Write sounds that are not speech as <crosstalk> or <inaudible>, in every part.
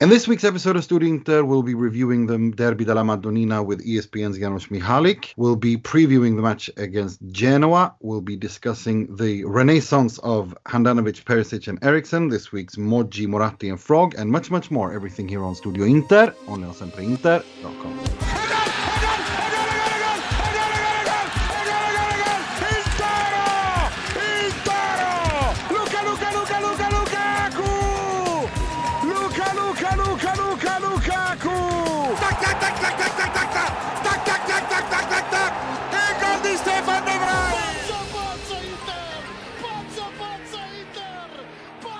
In this week's episode of Studio Inter, we'll be reviewing the Derby della Madonnina with ESPN's Janusz Michallik. We'll be previewing the match against Genoa. We'll be discussing the renaissance of Handanovic, Perisic, and Eriksen, this week's Moggi, Moratti, and Frog, and much, much more. Everything here on Studio Inter, on leosempreinter.com.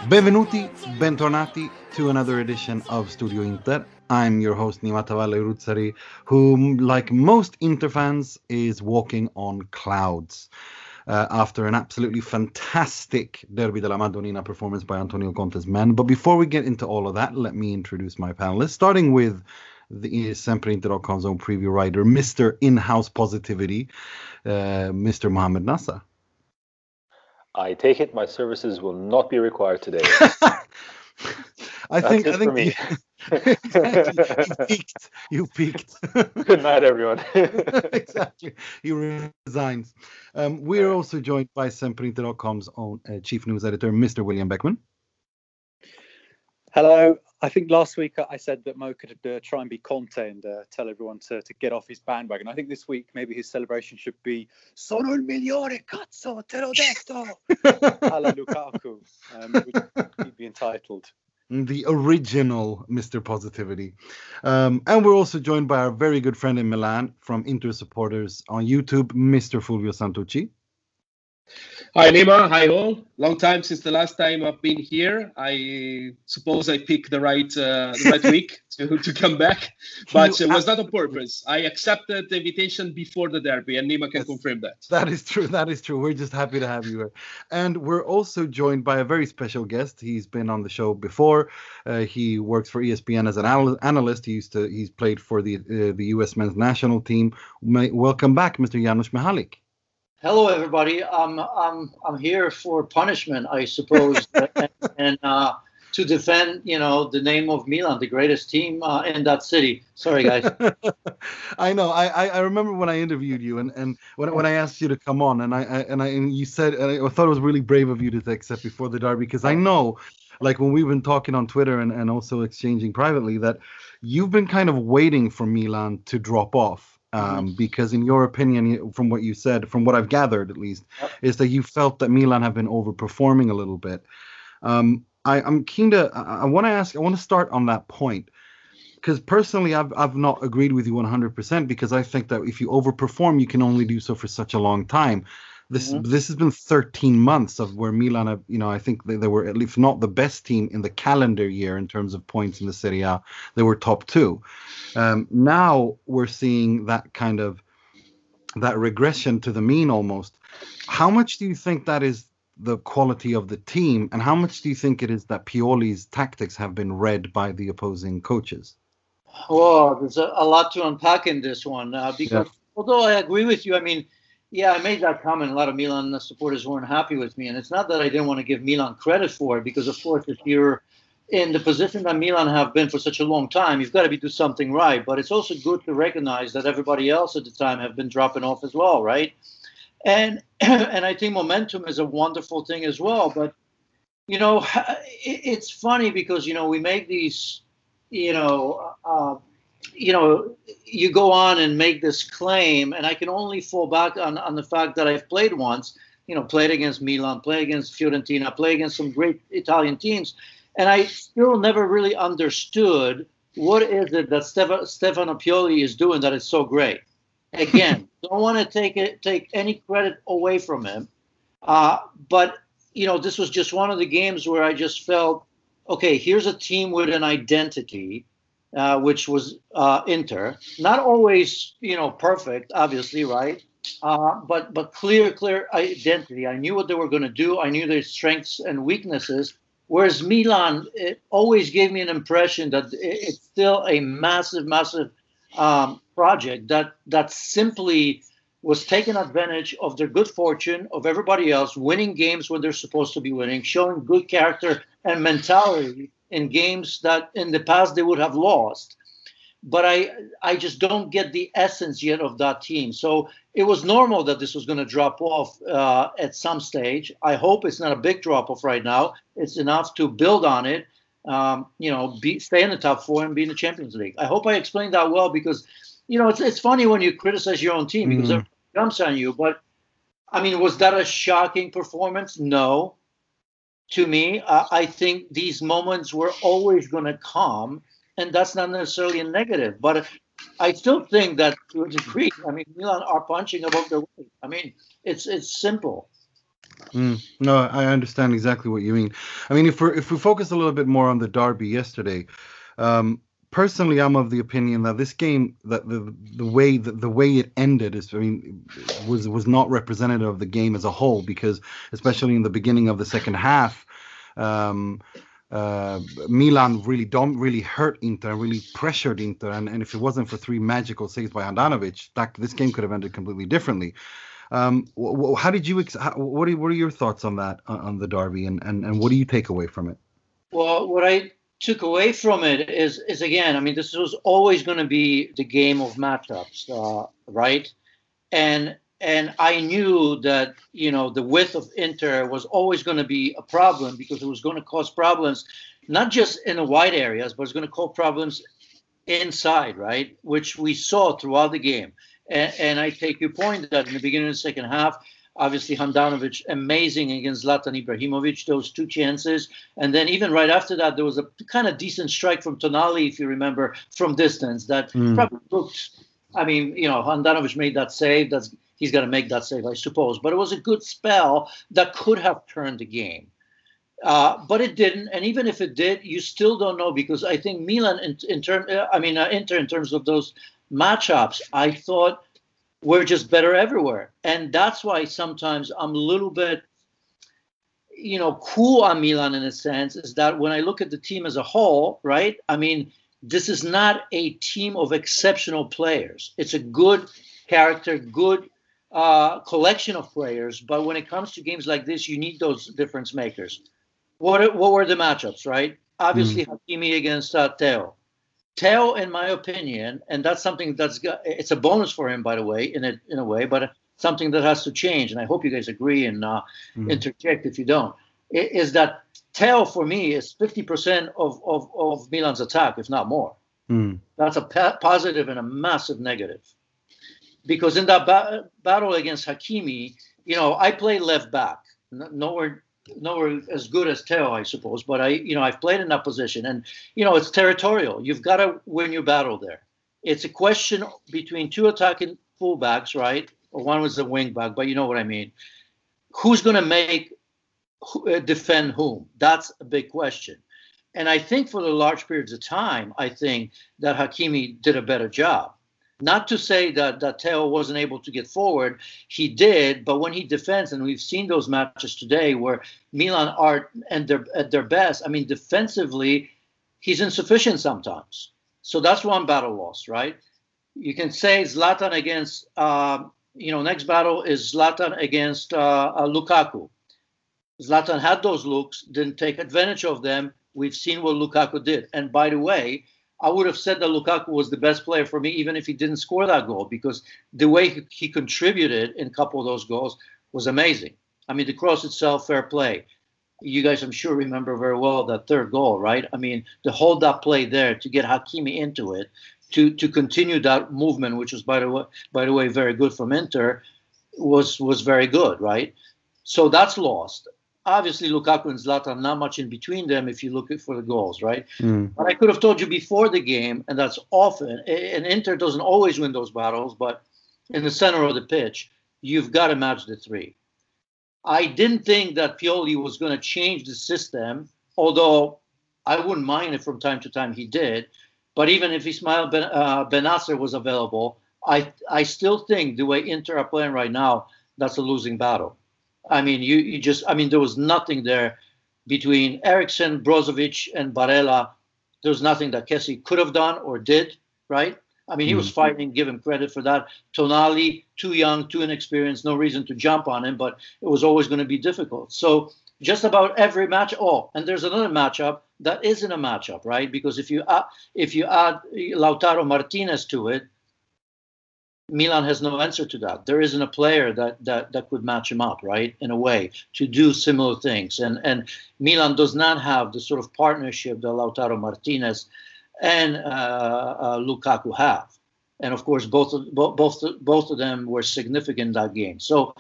Benvenuti, bentornati to another edition of Studio Inter. I'm your host Nima Tavallaey Roodsari, who, like most Inter fans, is walking on clouds. Uh, after an absolutely fantastic Derby della Madonnina performance by Antonio Conte's men. But before we get into all of that, let me introduce my panelists, starting with the SempreInter.com's own preview writer, Mr. In-House Positivity, uh, Mr. Mohammed Nassa. I take it my services will not be required today. <laughs> I think I think you, <laughs> you peaked. You peaked. Good night, everyone. <laughs> exactly. He resigns. Um, we're also joined by SempreInter.com's own uh, chief news editor, Mr. William Beckman. Hello. I think last week I said that Mo could uh, try and be Conte and uh, tell everyone to, to get off his bandwagon. I think this week maybe his celebration should be Sono il migliore, cazzo, te l'ho detto, alla <laughs> Lukaku. Um, he'd be entitled. The original Mr. Positivity. Um, and we're also joined by our very good friend in Milan from Inter supporters on YouTube, Mr. Fulvio Santucci. Hi Nima, hi all. Long time since the last time I've been here. I suppose I picked the right uh, the right <laughs> week to, to come back, but it was not on purpose. I accepted the invitation before the derby, and Nima can confirm that. That is true. That is true. We're just happy to have you here, and we're also joined by a very special guest. He's been on the show before. Uh, he works for ESPN as an analyst. He used to he's played for the uh, the U.S. men's national team. Welcome back, Mr. Janusz Michallik. Hello, everybody. I'm I'm I'm here for punishment, I suppose, <laughs> and, and uh, to defend, you know, the name of Milan, the greatest team uh, in that city. Sorry, guys. <laughs> I know. I, I remember when I interviewed you, and, and when, when I asked you to come on, and I, I and I and you said, and I thought it was really brave of you to accept before the derby because I know, like when we've been talking on Twitter and, and also exchanging privately, that you've been kind of waiting for Milan to drop off um, mm-hmm. because in your opinion, from what you said, from what I've gathered at least, yep. is that you felt that Milan have been overperforming a little bit. Um, I, am keen to. I, I want to ask. I want to start on that point because personally, I've I've not agreed with you 100% because I think that if you overperform, you can only do so for such a long time. This mm-hmm. this has been 13 months of where Milan have, you know, I think they, they were at least not the best team in the calendar year in terms of points in the Serie A. They were top two. Um, now we're seeing that kind of that regression to the mean almost. How much do you think that is the quality of the team, and how much do you think it is that Pioli's tactics have been read by the opposing coaches? Well, there's a, a lot to unpack in this one uh, because yeah. although I agree with you, I mean yeah, I made that comment. A lot of Milan supporters weren't happy with me, and it's not that I didn't want to give Milan credit for it, because of course, if you're in the position that Milan have been for such a long time, you've got to be do something right. But it's also good to recognize that everybody else at the time have been dropping off as well, right? And <clears throat> and I think momentum is a wonderful thing as well. But you know, <laughs> it's funny because you know we make these, you know, uh, you know, you go on and make this claim, and I can only fall back on, on the fact that I've played once, you know, played against Milan, played against Fiorentina, played against some great Italian teams, and I still never really understood what is it that Stefano, Stefano Pioli is doing that is so great. <laughs> Again, don't want to take it, take any credit away from him, uh, but you know, this was just one of the games where I just felt, okay, here's a team with an identity uh, which was uh, Inter. Not always, you know, perfect, obviously, right? Uh, but but clear, clear identity. I knew what they were going to do. I knew their strengths and weaknesses. Whereas Milan, it always gave me an impression that it's still a massive, massive um, project that that simply was taking advantage of their good fortune of everybody else, winning games when they're supposed to be winning, showing good character and mentality in games that in the past they would have lost. But I I just don't get the essence yet of that team. So it was normal that this was going to drop off uh, at some stage. I hope it's not a big drop off right now. It's enough to build on it. Um, you know, be, stay in the top four and be in the Champions League. I hope I explained that well because, you know, it's it's funny when you criticize your own team because mm. Jumps on you. But I mean, was that a shocking performance? No. To me, uh, I think these moments were always going to come, and that's not necessarily a negative. But I still think that to a degree, I mean, Milan are punching above their weight. I mean, it's it's simple. Mm, no, I understand exactly what you mean. I mean, if we if we focus a little bit more on the derby yesterday, um, personally, I'm of the opinion that this game, that the the way that the way it ended is, I mean, was was not representative of the game as a whole because, especially in the beginning of the second half. Um, uh, Milan really don't really hurt Inter, really pressured Inter, and, and if it wasn't for three magical saves by Handanovic, that this game could have ended completely differently. Um, how did you? How, what are what are your thoughts on that on the derby, and, and and what do you take away from it? Well, what I took away from it is is again, I mean, this was always going to be the game of matchups, uh, right? And and I knew that you know the width of Inter was always going to be a problem because it was going to cause problems, not just in the wide areas, but it's going to cause problems inside, right? Which we saw throughout the game. And, and I take your point that in the beginning of the second half, obviously Handanovic amazing against Zlatan Ibrahimovic, those two chances. And then even right after that, there was a kind of decent strike from Tonali, if you remember, from distance that mm. probably looked. I mean, you know, Handanovic made that save. That's he's going to make that save, I suppose. But it was a good spell that could have turned the game. Uh, but it didn't, and even if it did, you still don't know because I think Milan, in, in term, uh, I mean uh, Inter, in terms of those matchups, I thought were just better everywhere, and that's why sometimes I'm a little bit, you know, cool on Milan in a sense. Is that when I look at the team as a whole, right? I mean, this is not a team of exceptional players. It's a good character, good uh, collection of players. But when it comes to games like this, you need those difference makers. What what were the matchups, right? Obviously, mm. Hakimi against uh, Theo. Theo, in my opinion, and that's something that's got, it's a bonus for him, by the way, in a in a way, but something that has to change. And I hope you guys agree and uh, mm. interject if you don't. Is that Theo for me is 50% of, of, of Milan's attack, if not more. Mm. That's a pa- positive and a massive negative because in that ba- battle against Hakimi, you know, I play left back, nowhere nowhere as good as Theo, I suppose, but I, you know, I've played in that position, and you know, it's territorial. You've got to win your battle there. It's a question between two attacking fullbacks, right? One was a wing back, but you know what I mean. Who's going to make uh, defend whom? That's a big question. And I think for the large periods of time, I think that Hakimi did a better job. Not to say that, that Theo wasn't able to get forward, he did, but when he defends, and we've seen those matches today where Milan are and they're at their best. I mean, defensively, he's insufficient sometimes. So that's one battle loss, right? You can say Zlatan against, uh, you know, next battle is Zlatan against uh, uh, Lukaku. Zlatan had those looks, didn't take advantage of them. We've seen what Lukaku did. And by the way, I would have said that Lukaku was the best player for me, even if he didn't score that goal, because the way he contributed in a couple of those goals was amazing. I mean, the cross itself, fair play. You guys, I'm sure, remember very well that third goal, right? I mean, to hold that play there, to get Hakimi into it, to to continue that movement, which was by the way, by the way, very good from Inter, was was very good, right? So that's lost obviously Lukaku and Zlatan, not much in between them if you look for the goals, right? Mm. But I could have told you before the game, and that's often, and Inter doesn't always win those battles, but in the center of the pitch, you've got to match the three. I didn't think that Pioli was going to change the system, although I wouldn't mind if from time to time he did. But even if Ismail Ben, uh, Bennacer was available, I I still think the way Inter are playing right now, that's a losing battle. I mean, you, you just, I mean, there was nothing there between Eriksen, Brozovic, and Barella. There was nothing that Kessie could have done or did, right? I mean, he was mm-hmm. fighting. Give him credit for that. Tonali, too young, too inexperienced. No reason to jump on him, but it was always going to be difficult. So just about every match. Oh, and there's another matchup that isn't a matchup, right? Because if you add, if you add Lautaro Martinez to it, Milan has no answer to that. There isn't a player that, that that could match him up, right? In a way, to do similar things. And and Milan does not have the sort of partnership that Lautaro Martinez and uh, uh, Lukaku have. And of course, both of, both both of them were significant that game. So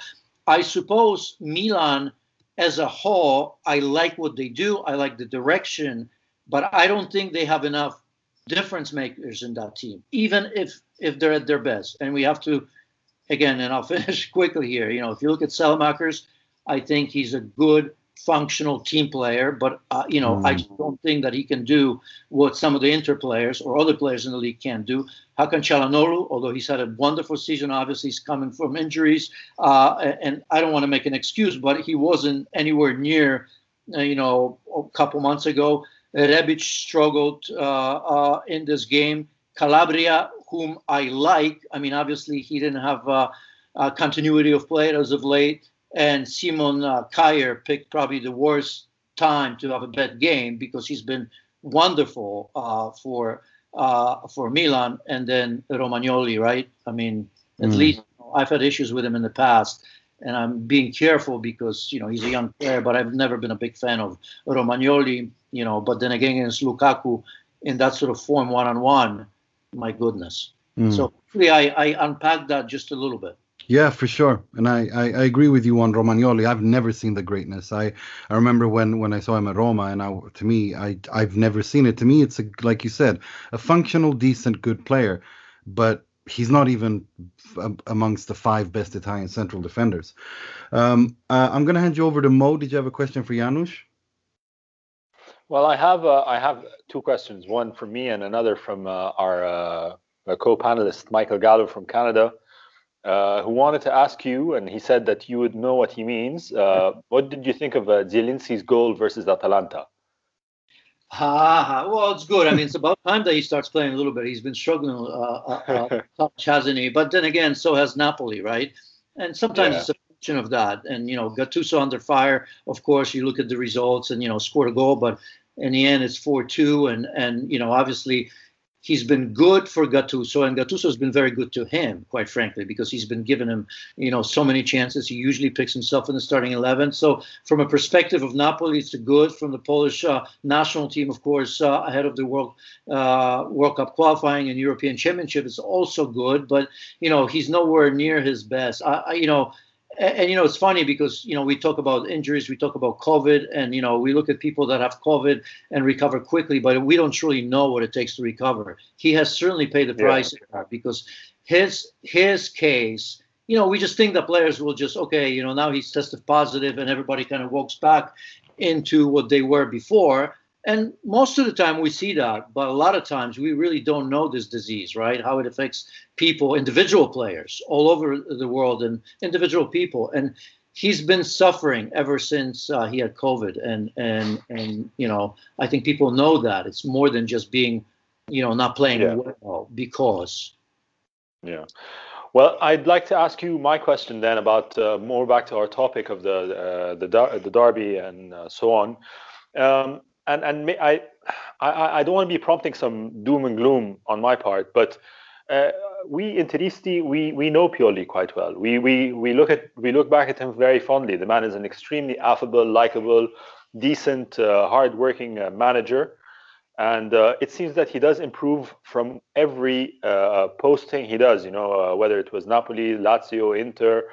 I suppose Milan, as a whole, I like what they do. I like the direction, but I don't think they have enough difference makers in that team, even if if they're at their best. And we have to, again, and I'll <laughs> finish quickly here. You know, if you look at Saelemaekers, I think he's a good functional team player, but uh, you know, mm. I don't think that he can do what some of the Inter players or other players in the league can do. Hakan Calhanoglu, although he's had a wonderful season, obviously he's coming from injuries, uh, and I don't want to make an excuse, but he wasn't anywhere near, uh, you know, a couple months ago. Rebic struggled uh, uh, in this game. Calabria, whom I like, I mean, obviously he didn't have uh, continuity of play as of late, and Simon uh, Kjaer picked probably the worst time to have a bad game because he's been wonderful uh, for uh, for Milan, and then Romagnoli, right? I mean, at mm. least I've had issues with him in the past, and I'm being careful because you know he's a young player, but I've never been a big fan of Romagnoli, you know. But then again, against Lukaku in that sort of form, one on one, my goodness. Mm. So hopefully, I, I unpacked that just a little bit. Yeah, for sure, and I, I, I, agree with you on Romagnoli. I've never seen the greatness. I, I remember when, when I saw him at Roma, and I, to me, I I've never seen it. To me, it's a, like you said, a functional, decent, good player, but he's not even amongst the five best Italian central defenders. Um, uh, I'm going to hand you over to Mo. Did you have a question for Janusz? Well, I have uh, I have two questions. One from me and another from uh, our uh, co-panelist Michael Gallo from Canada, uh, who wanted to ask you, and he said that you would know what he means. Uh, <laughs> what did you think of Zielinski's goal versus Atalanta? Ha, well, it's good. I mean, it's about time that he starts playing a little bit. He's been struggling uh, uh, <laughs> hasn't he? But then again, so has Napoli, right? And sometimes yeah. it's a function of that. And you know, Gattuso under fire. Of course, you look at the results and you know scored a goal, but in the end, it's four two. And and you know, obviously, he's been good for Gattuso, and Gattuso has been very good to him, quite frankly, because he's been giving him, you know, so many chances. He usually picks himself in the starting eleven. So, from a perspective of Napoli, it's good. From the Polish uh, national team, of course, uh, ahead of the World uh, World Cup qualifying and European Championship, it's also good. But you know, he's nowhere near his best. I, I you know and, and, you know it's funny because you know we talk about injuries we talk about covid and you know we look at people that have covid and recover quickly but we don't truly know what it takes to recover he has certainly paid the price yeah. because his his case you know we just think that players will just okay you know now he's tested positive and everybody kind of walks back into what they were before and most of the time we see that, but a lot of times we really don't know this disease, right? How it affects people, individual players all over the world, and individual people. And he's been suffering ever since uh, he had COVID, and and and you know I think people know that it's more than just being, you know, not playing yeah. well because. Yeah. Well, I'd like to ask you my question then about uh, more back to our topic of the uh, the, dar- the derby and uh, so on. Um, and and I, I I don't want to be prompting some doom and gloom on my part, but uh, we Interisti we we know Pioli quite well. We we we look at we look back at him very fondly. The man is an extremely affable, likable, decent, uh, hardworking uh, manager, and uh, it seems that he does improve from every uh, posting he does. You know, uh, whether it was Napoli, Lazio, Inter,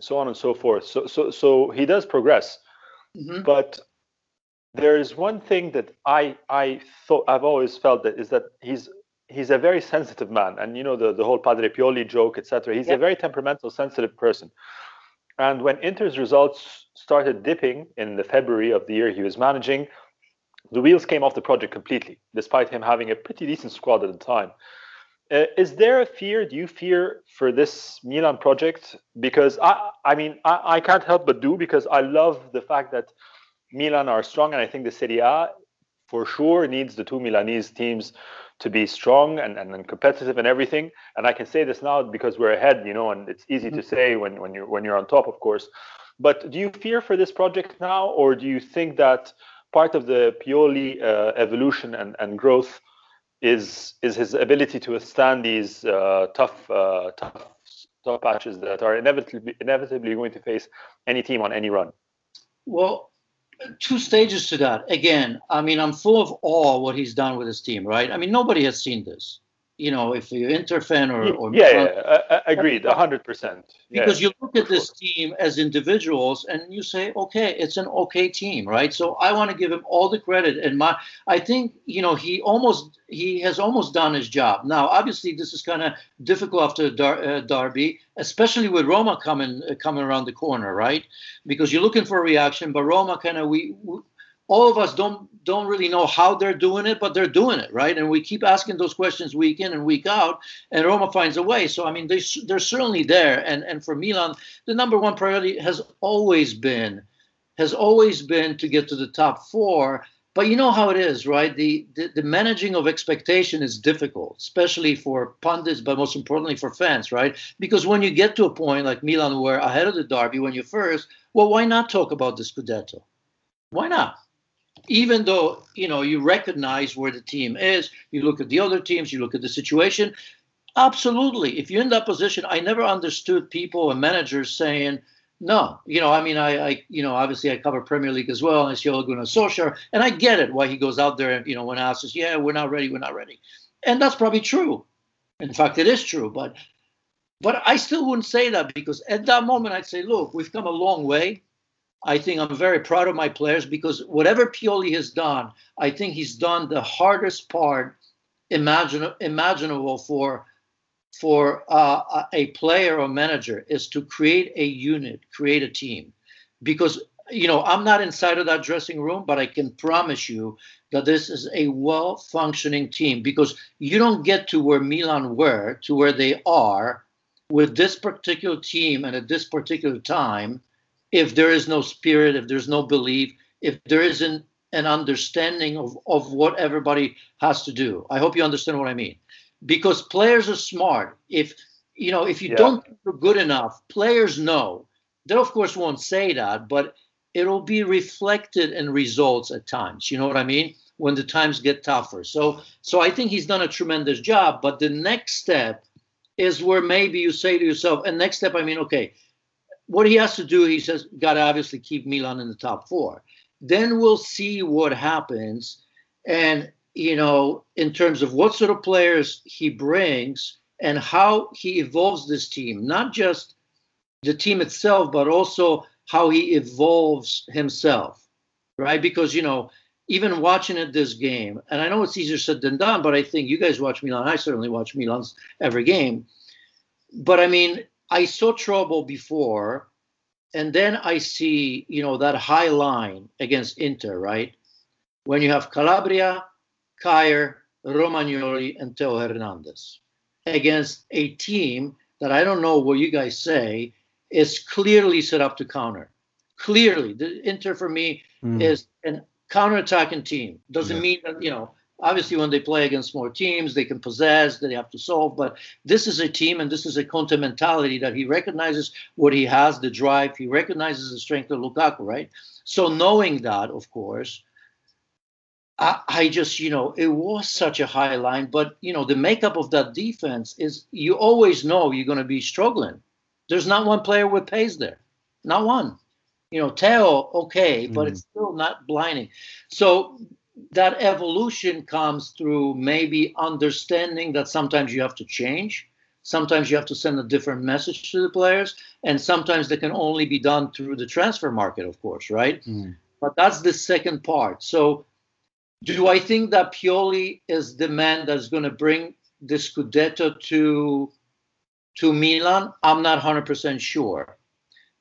so on and so forth. So so so he does progress, mm-hmm. but there is one thing that I I thought I've always felt that is that he's he's a very sensitive man, and you know the the whole Padre Pioli joke, etc. He's yep. a very temperamental, sensitive person. And when Inter's results started dipping in the February of the year he was managing, the wheels came off the project completely, despite him having a pretty decent squad at the time. Uh, is there a fear? Do you fear for this Milan project? Because I, I mean, I, I can't help but do because I love the fact that Milan are strong, and I think the Serie A for sure needs the two Milanese teams to be strong and, and, and, competitive and everything. And I can say this now because we're ahead, you know, and it's easy to mm-hmm. say when, when you're when you're on top, of course. But do you fear for this project now, or do you think that part of the Pioli uh, evolution and, and growth is is his ability to withstand these uh, tough uh, tough tough patches that are inevitably inevitably going to face any team on any run? Well, two stages to that. Again, I mean, I'm full of awe what he's done with his team, right? I mean, nobody has seen this you know, if you're or, or yeah, yeah, yeah. agreed, hundred percent. Because you look at this sure. team as individuals and you say, okay, it's an okay team, right? So I want to give him all the credit. And my, I think you know he almost he has almost done his job. Now, obviously, this is kind of difficult after Dar- uh, Derby, especially with Roma coming uh, coming around the corner, right? Because you're looking for a reaction, but Roma kind of we, we all of us don't don't really know how they're doing it, but they're doing it, right? And we keep asking those questions week in and week out, and Roma finds a way. So I mean, they they're certainly there. And and for Milan, the number one priority has always been has always been to get to the top four. But you know how it is, right? The, the, the managing of expectation is difficult, especially for pundits, but most importantly for fans, right? Because when you get to a point like Milan, where ahead of the derby, when you're first, well, why not talk about the Scudetto? Why not? Even though you know you recognize where the team is, you look at the other teams, you look at the situation. Absolutely, if you're in that position, I never understood people and managers saying, "No, you know, I mean, I, I you know, obviously I cover Premier League as well, and I see Solskjaer, and I get it why he goes out there and you know when asked, says, "Yeah, we're not ready, we're not ready," and that's probably true. In fact, it is true, but but I still wouldn't say that because at that moment I'd say, "Look, we've come a long way." I think I'm very proud of my players because whatever Pioli has done, I think he's done the hardest part imagine, imaginable for for uh, a player or manager is to create a unit, create a team. Because you know I'm not inside of that dressing room, but I can promise you that this is a well-functioning team because you don't get to where Milan were, to where they are, with this particular team and at this particular time if there is no spirit, if there's no belief, if there isn't an understanding of, of what everybody has to do. I hope you understand what I mean. Because players are smart. If you know, if you yeah. don't do good enough, players know. They of course won't say that, but it'll be reflected in results at times. You know what I mean? When the times get tougher. So so I think he's done a tremendous job. But the next step is where maybe you say to yourself, and next step, I mean, okay, what he has to do, he says, got to obviously keep Milan in the top four. Then we'll see what happens. And, you know, in terms of what sort of players he brings and how he evolves this team, not just the team itself, but also how he evolves himself, right? Because, you know, even watching it this game, and I know it's easier said than done, but I think you guys watch Milan. I certainly watch Milan's every game. But I mean, I saw trouble before, and then I see, you know, that high line against Inter, right? When you have Calabria, Kjaer, Romagnoli, and Theo Hernandez against a team that I don't know what you guys say is clearly set up to counter. Clearly, the Inter for me mm. is an counter-attacking team. Doesn't yeah. mean that you know obviously when they play against more teams they can possess they have to solve but this is a team and this is a Conte mentality that he recognizes what he has the drive he recognizes the strength of Lukaku right? So knowing that of course I, I just you know it was such a high line but you know the makeup of that defense is you always know you're going to be struggling. There's not one player with pace there not one. You know Theo okay but mm. it's still not blinding. So that evolution comes through maybe understanding that sometimes you have to change. Sometimes you have to send a different message to the players and sometimes they can only be done through the transfer market of course right? Mm. but that's the second part. So do i think that pioli is the man that's going to bring the scudetto to to milan? I'm not 100% sure.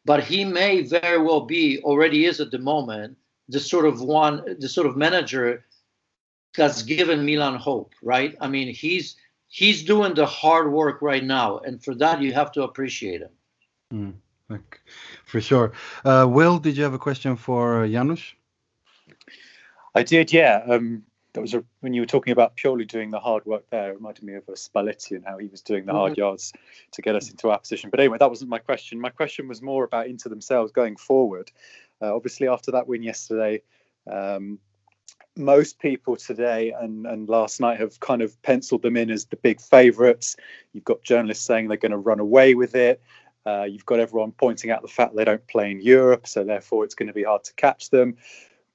But he may very well be already is at the moment the sort of one, the sort of manager that's given Milan hope, right? I mean, he's he's doing the hard work right now, and for that you have to appreciate him. Mm, for sure. Uh, Will, did you have a question for Janusz? I did, yeah. Um, that was a, when you were talking about Pioli doing the hard work there. It reminded me of a Spalletti and how he was doing the hard mm-hmm. yards to get us into our position. But anyway, that wasn't my question. My question was more about Inter themselves going forward. Uh, obviously, after that win yesterday, um, most people today and, and last night have kind of penciled them in as the big favourites. You've got journalists saying they're going to run away with it. Uh, you've got everyone pointing out the fact they don't play in Europe, so therefore it's going to be hard to catch them.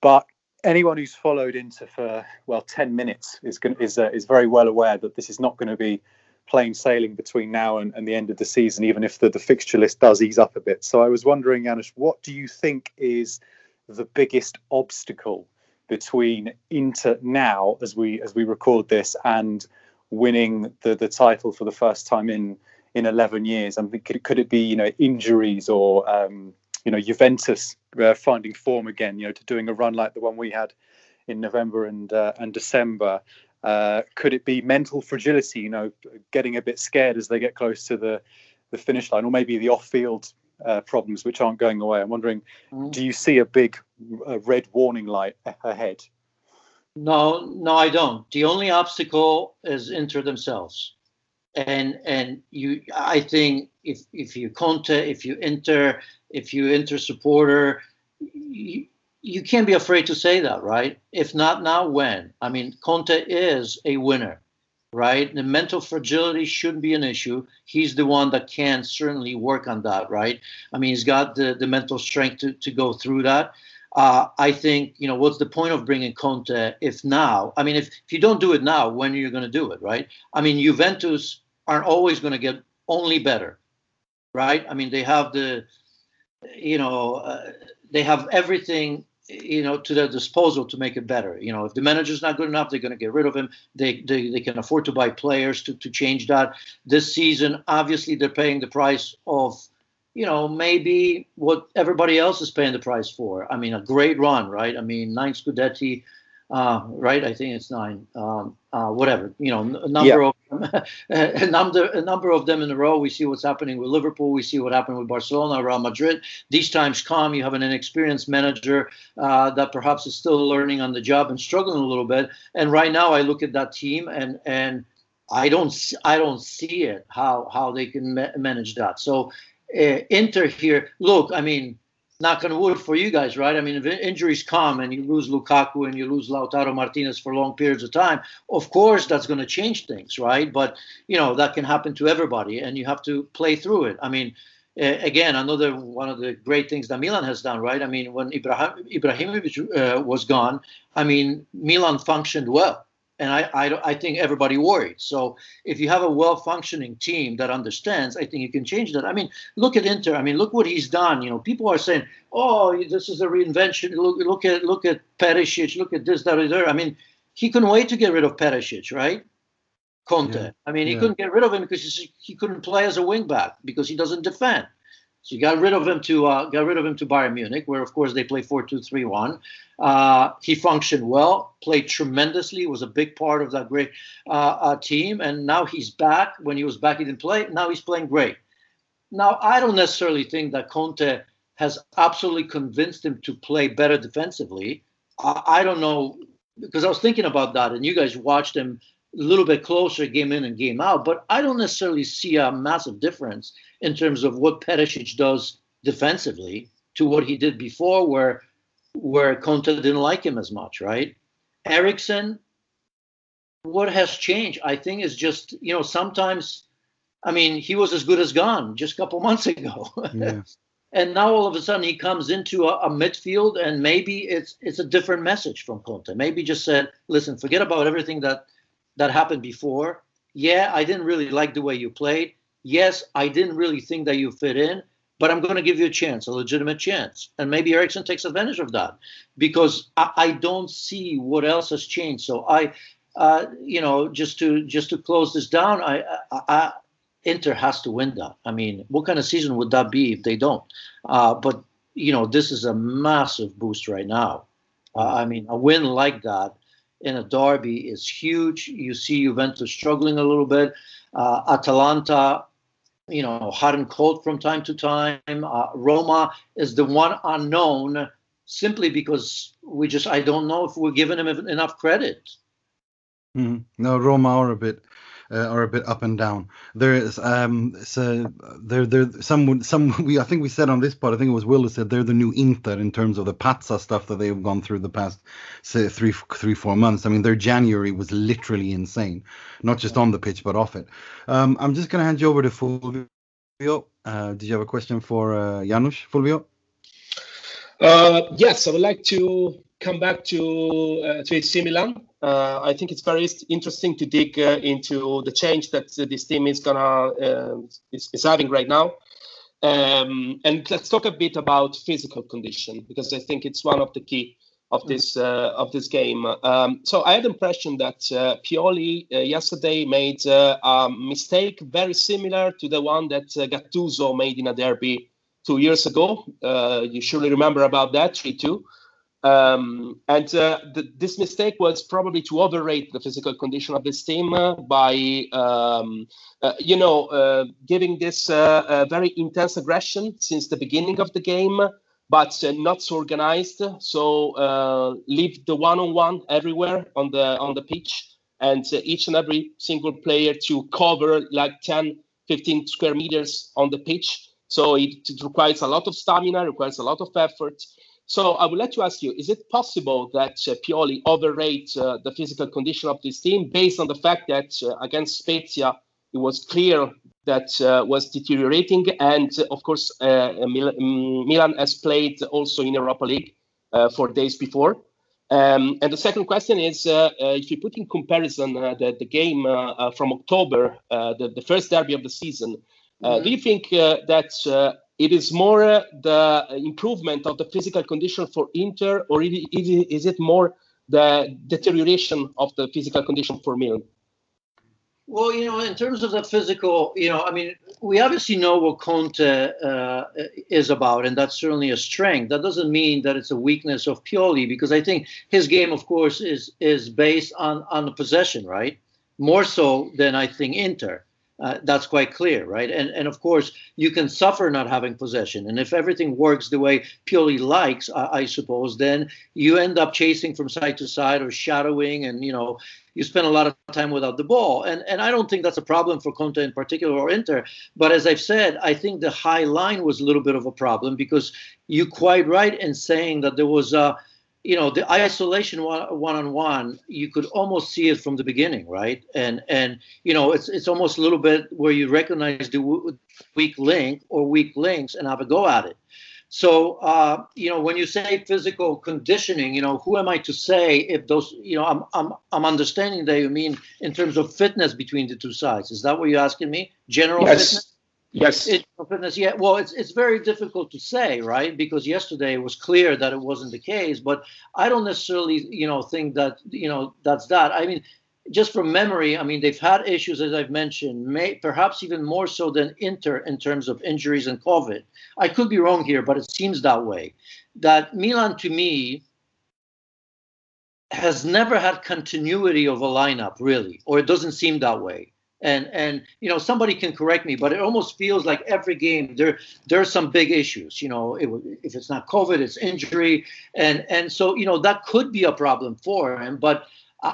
But anyone who's followed Inter for well 10 minutes is going, is uh, is very well aware that this is not going to be plain sailing between now and, and the end of the season, even if the, the fixture list does ease up a bit. So I was wondering, Janusz, what do you think is the biggest obstacle between Inter now, as we as we record this, and winning the the title for the first time in in 11 years? I mean, could, could it be you know injuries or um, you know Juventus uh, finding form again? You know, to doing a run like the one we had in November and uh, and December. Uh, could it be mental fragility? You know, getting a bit scared as they get close to the the finish line, or maybe the off-field uh, problems which aren't going away. I'm wondering, mm. do you see a big uh, red warning light ahead? No, no, I don't. The only obstacle is Inter themselves, and and you. I think if if you Conte, if you Inter, if you Inter supporter, you, you can't be afraid to say that, right? If not now, when? I mean, Conte is a winner right? The mental fragility shouldn't be an issue. He's the one that can certainly work on that, right? I mean, he's got the, the mental strength to, to go through that. Uh, I think, you know, what's the point of bringing Conte if now? I mean, if, if you don't do it now, when are you going to do it, right? I mean, Juventus aren't always going to get only better, right? I mean, they have the, you know, uh, they have everything you know to their disposal to make it better. You know if the manager's not good enough they're going to get rid of him. They, they they can afford to buy players to to change that. This season obviously they're paying the price of you know maybe what everybody else is paying the price for. I mean a great run right? I mean nine scudetti uh, right? I think it's nine. Um, uh, whatever, you know, a number yeah. of <laughs> a number a number of them in a row. We see what's happening with Liverpool. We see what happened with Barcelona, Real Madrid. These times come. You have an inexperienced manager uh, that perhaps is still learning on the job and struggling a little bit. And right now, I look at that team and and I don't I don't see it how how they can ma- manage that. So uh, Inter here. Look, I mean knock on wood for you guys, right? I mean, if injuries come and you lose Lukaku and you lose Lautaro Martinez for long periods of time, of course that's going to change things, right? But you know that can happen to everybody, and you have to play through it. I mean, again, another one of the great things that Milan has done, right? I mean, when Ibrahim, Ibrahimovic uh, was gone, I mean, Milan functioned well and I, I, I think everybody worried. So if you have a well-functioning team that understands, I think you can change that. I mean, look at Inter. I mean, look what he's done. You know, people are saying, "Oh, this is a reinvention." Look, look at look at Perisic. Look at this, that, or that. I mean, he couldn't wait to get rid of Perisic, right? Conte. Yeah. I mean, he yeah. couldn't get rid of him because he couldn't play as a wingback because he doesn't defend. So you got rid of him to uh, got rid of him to Bayern Munich, where of course they play 4-2-3-1. Uh, he functioned well, played tremendously, was a big part of that great uh, uh, team, and now he's back. When he was back, he didn't play. Now he's playing great. Now I don't necessarily think that Conte has absolutely convinced him to play better defensively. I, I don't know because I was thinking about that, and you guys watched him a little bit closer game in and game out, but I don't necessarily see a massive difference in terms of what Perisic does defensively to what he did before, where where Conte didn't like him as much, right? Eriksen, what has changed? I think is just you know sometimes, I mean he was as good as gone just a couple <laughs> months ago. Yeah. <laughs> and now all of a sudden he comes into a, a, midfield and maybe it's it's a different message from Conte. Maybe just said, listen, forget about everything that that happened before. Yeah, I didn't really like the way you played. Yes, I didn't really think that you fit in, but I'm going to give you a chance, a legitimate chance. And maybe Eriksen takes advantage of that because I, I don't see what else has changed. So I, uh, you know, just to just to close this down, I, I, I, Inter has to win that. I mean, what kind of season would that be if they don't? Uh, but you know, this is a massive boost right now. Uh, I mean, a win like that in a derby is huge. You see Juventus struggling a little bit. Uh, Atalanta, you know, hot and cold from time to time. Uh, Roma is the one unknown simply because we just I don't know if we're giving him enough credit. Mm-hmm. No, Roma are a bit uh, are a bit up and down. There is um so there there some some <laughs> we I think we said on this part I think it was Will who said they're the new Inter in terms of the Pazza stuff that they've gone through the past say three three four months. I mean their January was literally insane, not just on the pitch but off it. Um, I'm just gonna hand you over to Fulvio. Uh, did you have a question for uh, Janusz Fulvio? Uh, yes, I would like to come back to uh, to AC Milan. Uh, I think it's very interesting to dig uh, into the change that uh, this team is gonna uh, is, is, having right now. Um, and let's talk a bit about physical condition because I think it's one of the key of this uh, of this game. Um, so I had the impression that uh, Pioli yesterday made a mistake very similar to the one that Gattuso made in a derby two years ago. you surely remember about that three two. Um, and uh, the, this mistake was probably to overrate the physical condition of this team uh, by, um, uh, you know, uh, giving this uh, very intense aggression since the beginning of the game, but uh, not so organized. So leave the one-on-one everywhere on the on the pitch, and each and every single player to cover like 10, 15 square meters on the pitch. So it, it requires a lot of stamina, requires a lot of effort. So I would like to ask you: Is it possible that uh, Pioli overrate uh, the physical condition of this team based on the fact that uh, against Spezia it was clear that uh, was deteriorating, and uh, of course uh, Mil- mm, Milan has played also in Europa League four days before. Um, and the second question is: If you put in comparison the, the game from October, the, the first derby of the season, mm-hmm. do you think that it is more uh, the improvement of the physical condition for Inter, or is it more the deterioration of the physical condition for Milan? Well, you know, in terms of the physical, you know, I mean, we obviously know what Conte uh, is about, and that's certainly a strength. That doesn't mean that it's a weakness of Pioli, because I think his game, of course, is is based on on the possession, right? More so than I think Inter. Uh, that's quite clear, right? And and of course you can suffer not having possession, and if everything works the way Pioli likes, I, I, suppose, then you end up chasing from side to side or shadowing, and you know you spend a lot of time without the ball. And and I don't think that's a problem for Conte in particular or Inter. But as I've said, I think the high line was a little bit of a problem because you quite right in saying that there was a you know the isolation one on one you could almost see it from the beginning right? And and you know it's it's almost a little bit where you recognize the weak link or weak links and have a go at it. So uh, you know when you say physical conditioning you know who am i to say if those you know i'm i'm, I'm understanding that you mean in terms of fitness between the two sides. Is that what you're asking me? General yes. fitness Yes. It, fitness, yeah. Well, it's it's very difficult to say, right? Because yesterday it was clear that it wasn't the case. But I don't necessarily, you know, think that you know that's that. I mean, just from memory, I mean, they've had issues as I've mentioned, may, perhaps even more so than Inter in terms of injuries and COVID. I could be wrong here, but it seems that way. That Milan, to me, has never had continuity of a lineup, really, or it doesn't seem that way and and you know somebody can correct me but it almost feels like every game there there are some big issues you know it, if it's not covid it's injury and and so you know that could be a problem for him but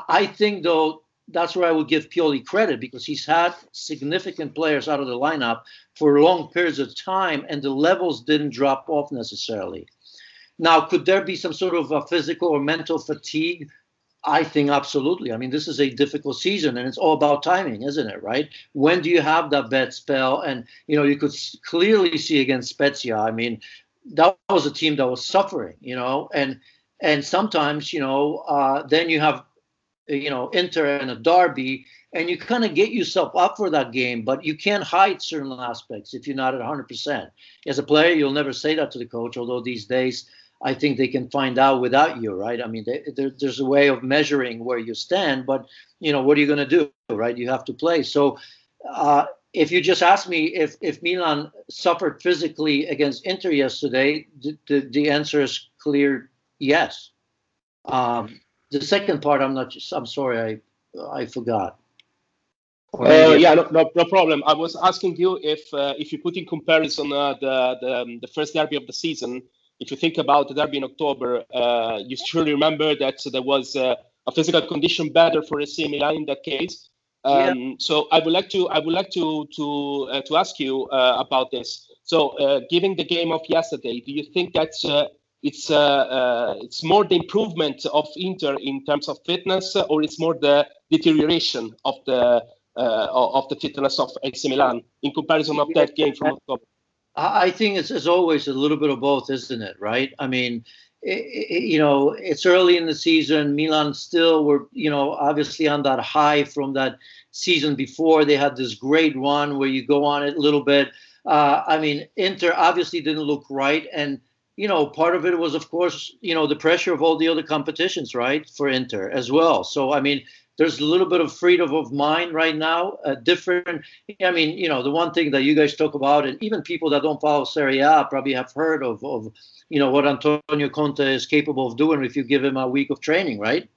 i think though that's where I would give Pioli credit because he's had significant players out of the lineup for long periods of time, and the levels didn't drop off necessarily. Now, could there be some sort of a physical or mental fatigue I think absolutely. I mean, this is a difficult season, and it's all about timing, isn't it? Right? When do you have that bad spell? And you know, you could clearly see against Spezia. I mean, that was a team that was suffering. You know, and and sometimes you know, uh, then you have you know Inter and a derby, and you kind of get yourself up for that game, but you can't hide certain aspects if you're not at 100%. As a player, you'll never say that to the coach, although these days I think they can find out without you, right? I mean, they, there, there's a way of measuring where you stand, but you know, what are you going to do, right? You have to play. So, uh, if you just ask me if if Milan suffered physically against Inter yesterday, the, the, the answer is clear, yes. Um, the second part, I'm not. I'm sorry, I I forgot. Uh, yeah, no, no, no, problem. I was asking you if uh, if you put in comparison uh, the the, um, the first derby of the season if you think about the derby in October, uh, you surely remember that there was uh, a physical condition better for AC Milan in that case. Um, yeah. So I would like to I would like to to uh, to ask you uh, about this. So, uh, given the game of yesterday, do you think that uh, it's it's more the improvement of Inter in terms of fitness, or it's more the deterioration of the of the fitness of AC Milan in comparison of that game from October? I think it's, it's always a little bit of both, isn't it? Right? I mean, it, it, you know, it's early in the season. Milan still were, you know, obviously on that high from that season before. They had this great run where you go on it a little bit. Uh, I mean, Inter obviously didn't look right, and you know, part of it was, of course, you know, the pressure of all the other competitions, right, for Inter as well. So, I mean, there's a little bit of freedom of mind right now. A different, I mean, you know, the one thing that you guys talk about, and even people that don't follow Serie A probably have heard of, of, you know, what Antonio Conte is capable of doing if you give him a week of training, right?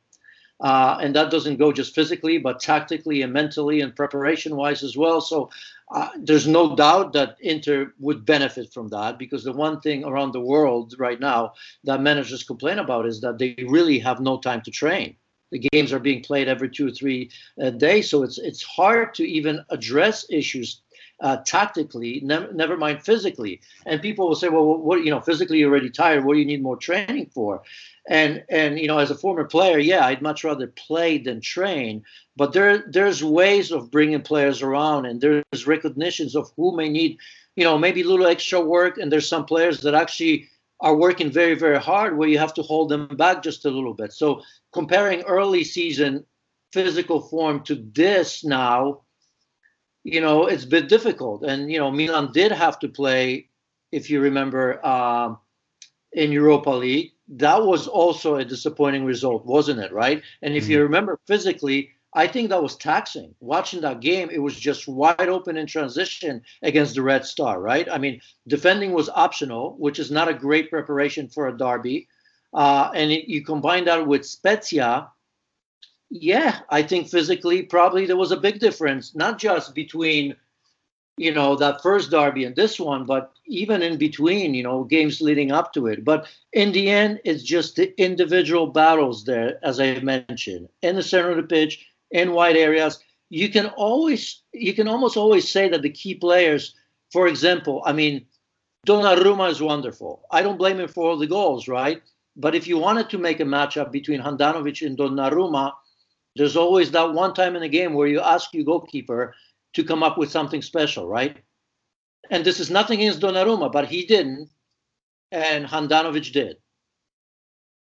Uh, and that doesn't go just physically, but tactically and mentally and preparation wise as well. So uh, there's no doubt that Inter would benefit from that because the one thing around the world right now that managers complain about is that they really have no time to train the games are being played every two or three uh, days, so it's it's hard to even address issues uh, tactically, ne- never mind physically. And people will say, well, what you know, physically you're already tired. What do you need more training for? And and you know, as a former player, yeah, I'd much rather play than train. But there there's ways of bringing players around, and there's recognitions of who may need, you know, maybe a little extra work. And there's some players that actually are working very, very hard where you have to hold them back just a little bit. So comparing early season physical form to this now, you know, it's a bit difficult. And, you know, Milan did have to play, if you remember, um, in Europa League. That was also a disappointing result, wasn't it? Right. And if mm-hmm. you remember physically, I think that was taxing. Watching that game, it was just wide open in transition against the Red Star, right? I mean, defending was optional, which is not a great preparation for a derby. Uh, and it, you combine that with Spezia, yeah, I think physically probably there was a big difference, not just between, you know, that first derby and this one, but even in between, you know, games leading up to it. But in the end, it's just the individual battles there, as I mentioned, in the center of the pitch in wide areas. You can always, you can almost always say that the key players, for example, I mean, Donnarumma is wonderful. I don't blame him for all the goals, right? But if you wanted to make a matchup between Handanovic and Donnarumma, there's always that one time in the game where you ask your goalkeeper to come up with something special, right? And this is nothing against Donnarumma, but he didn't, and Handanovic did.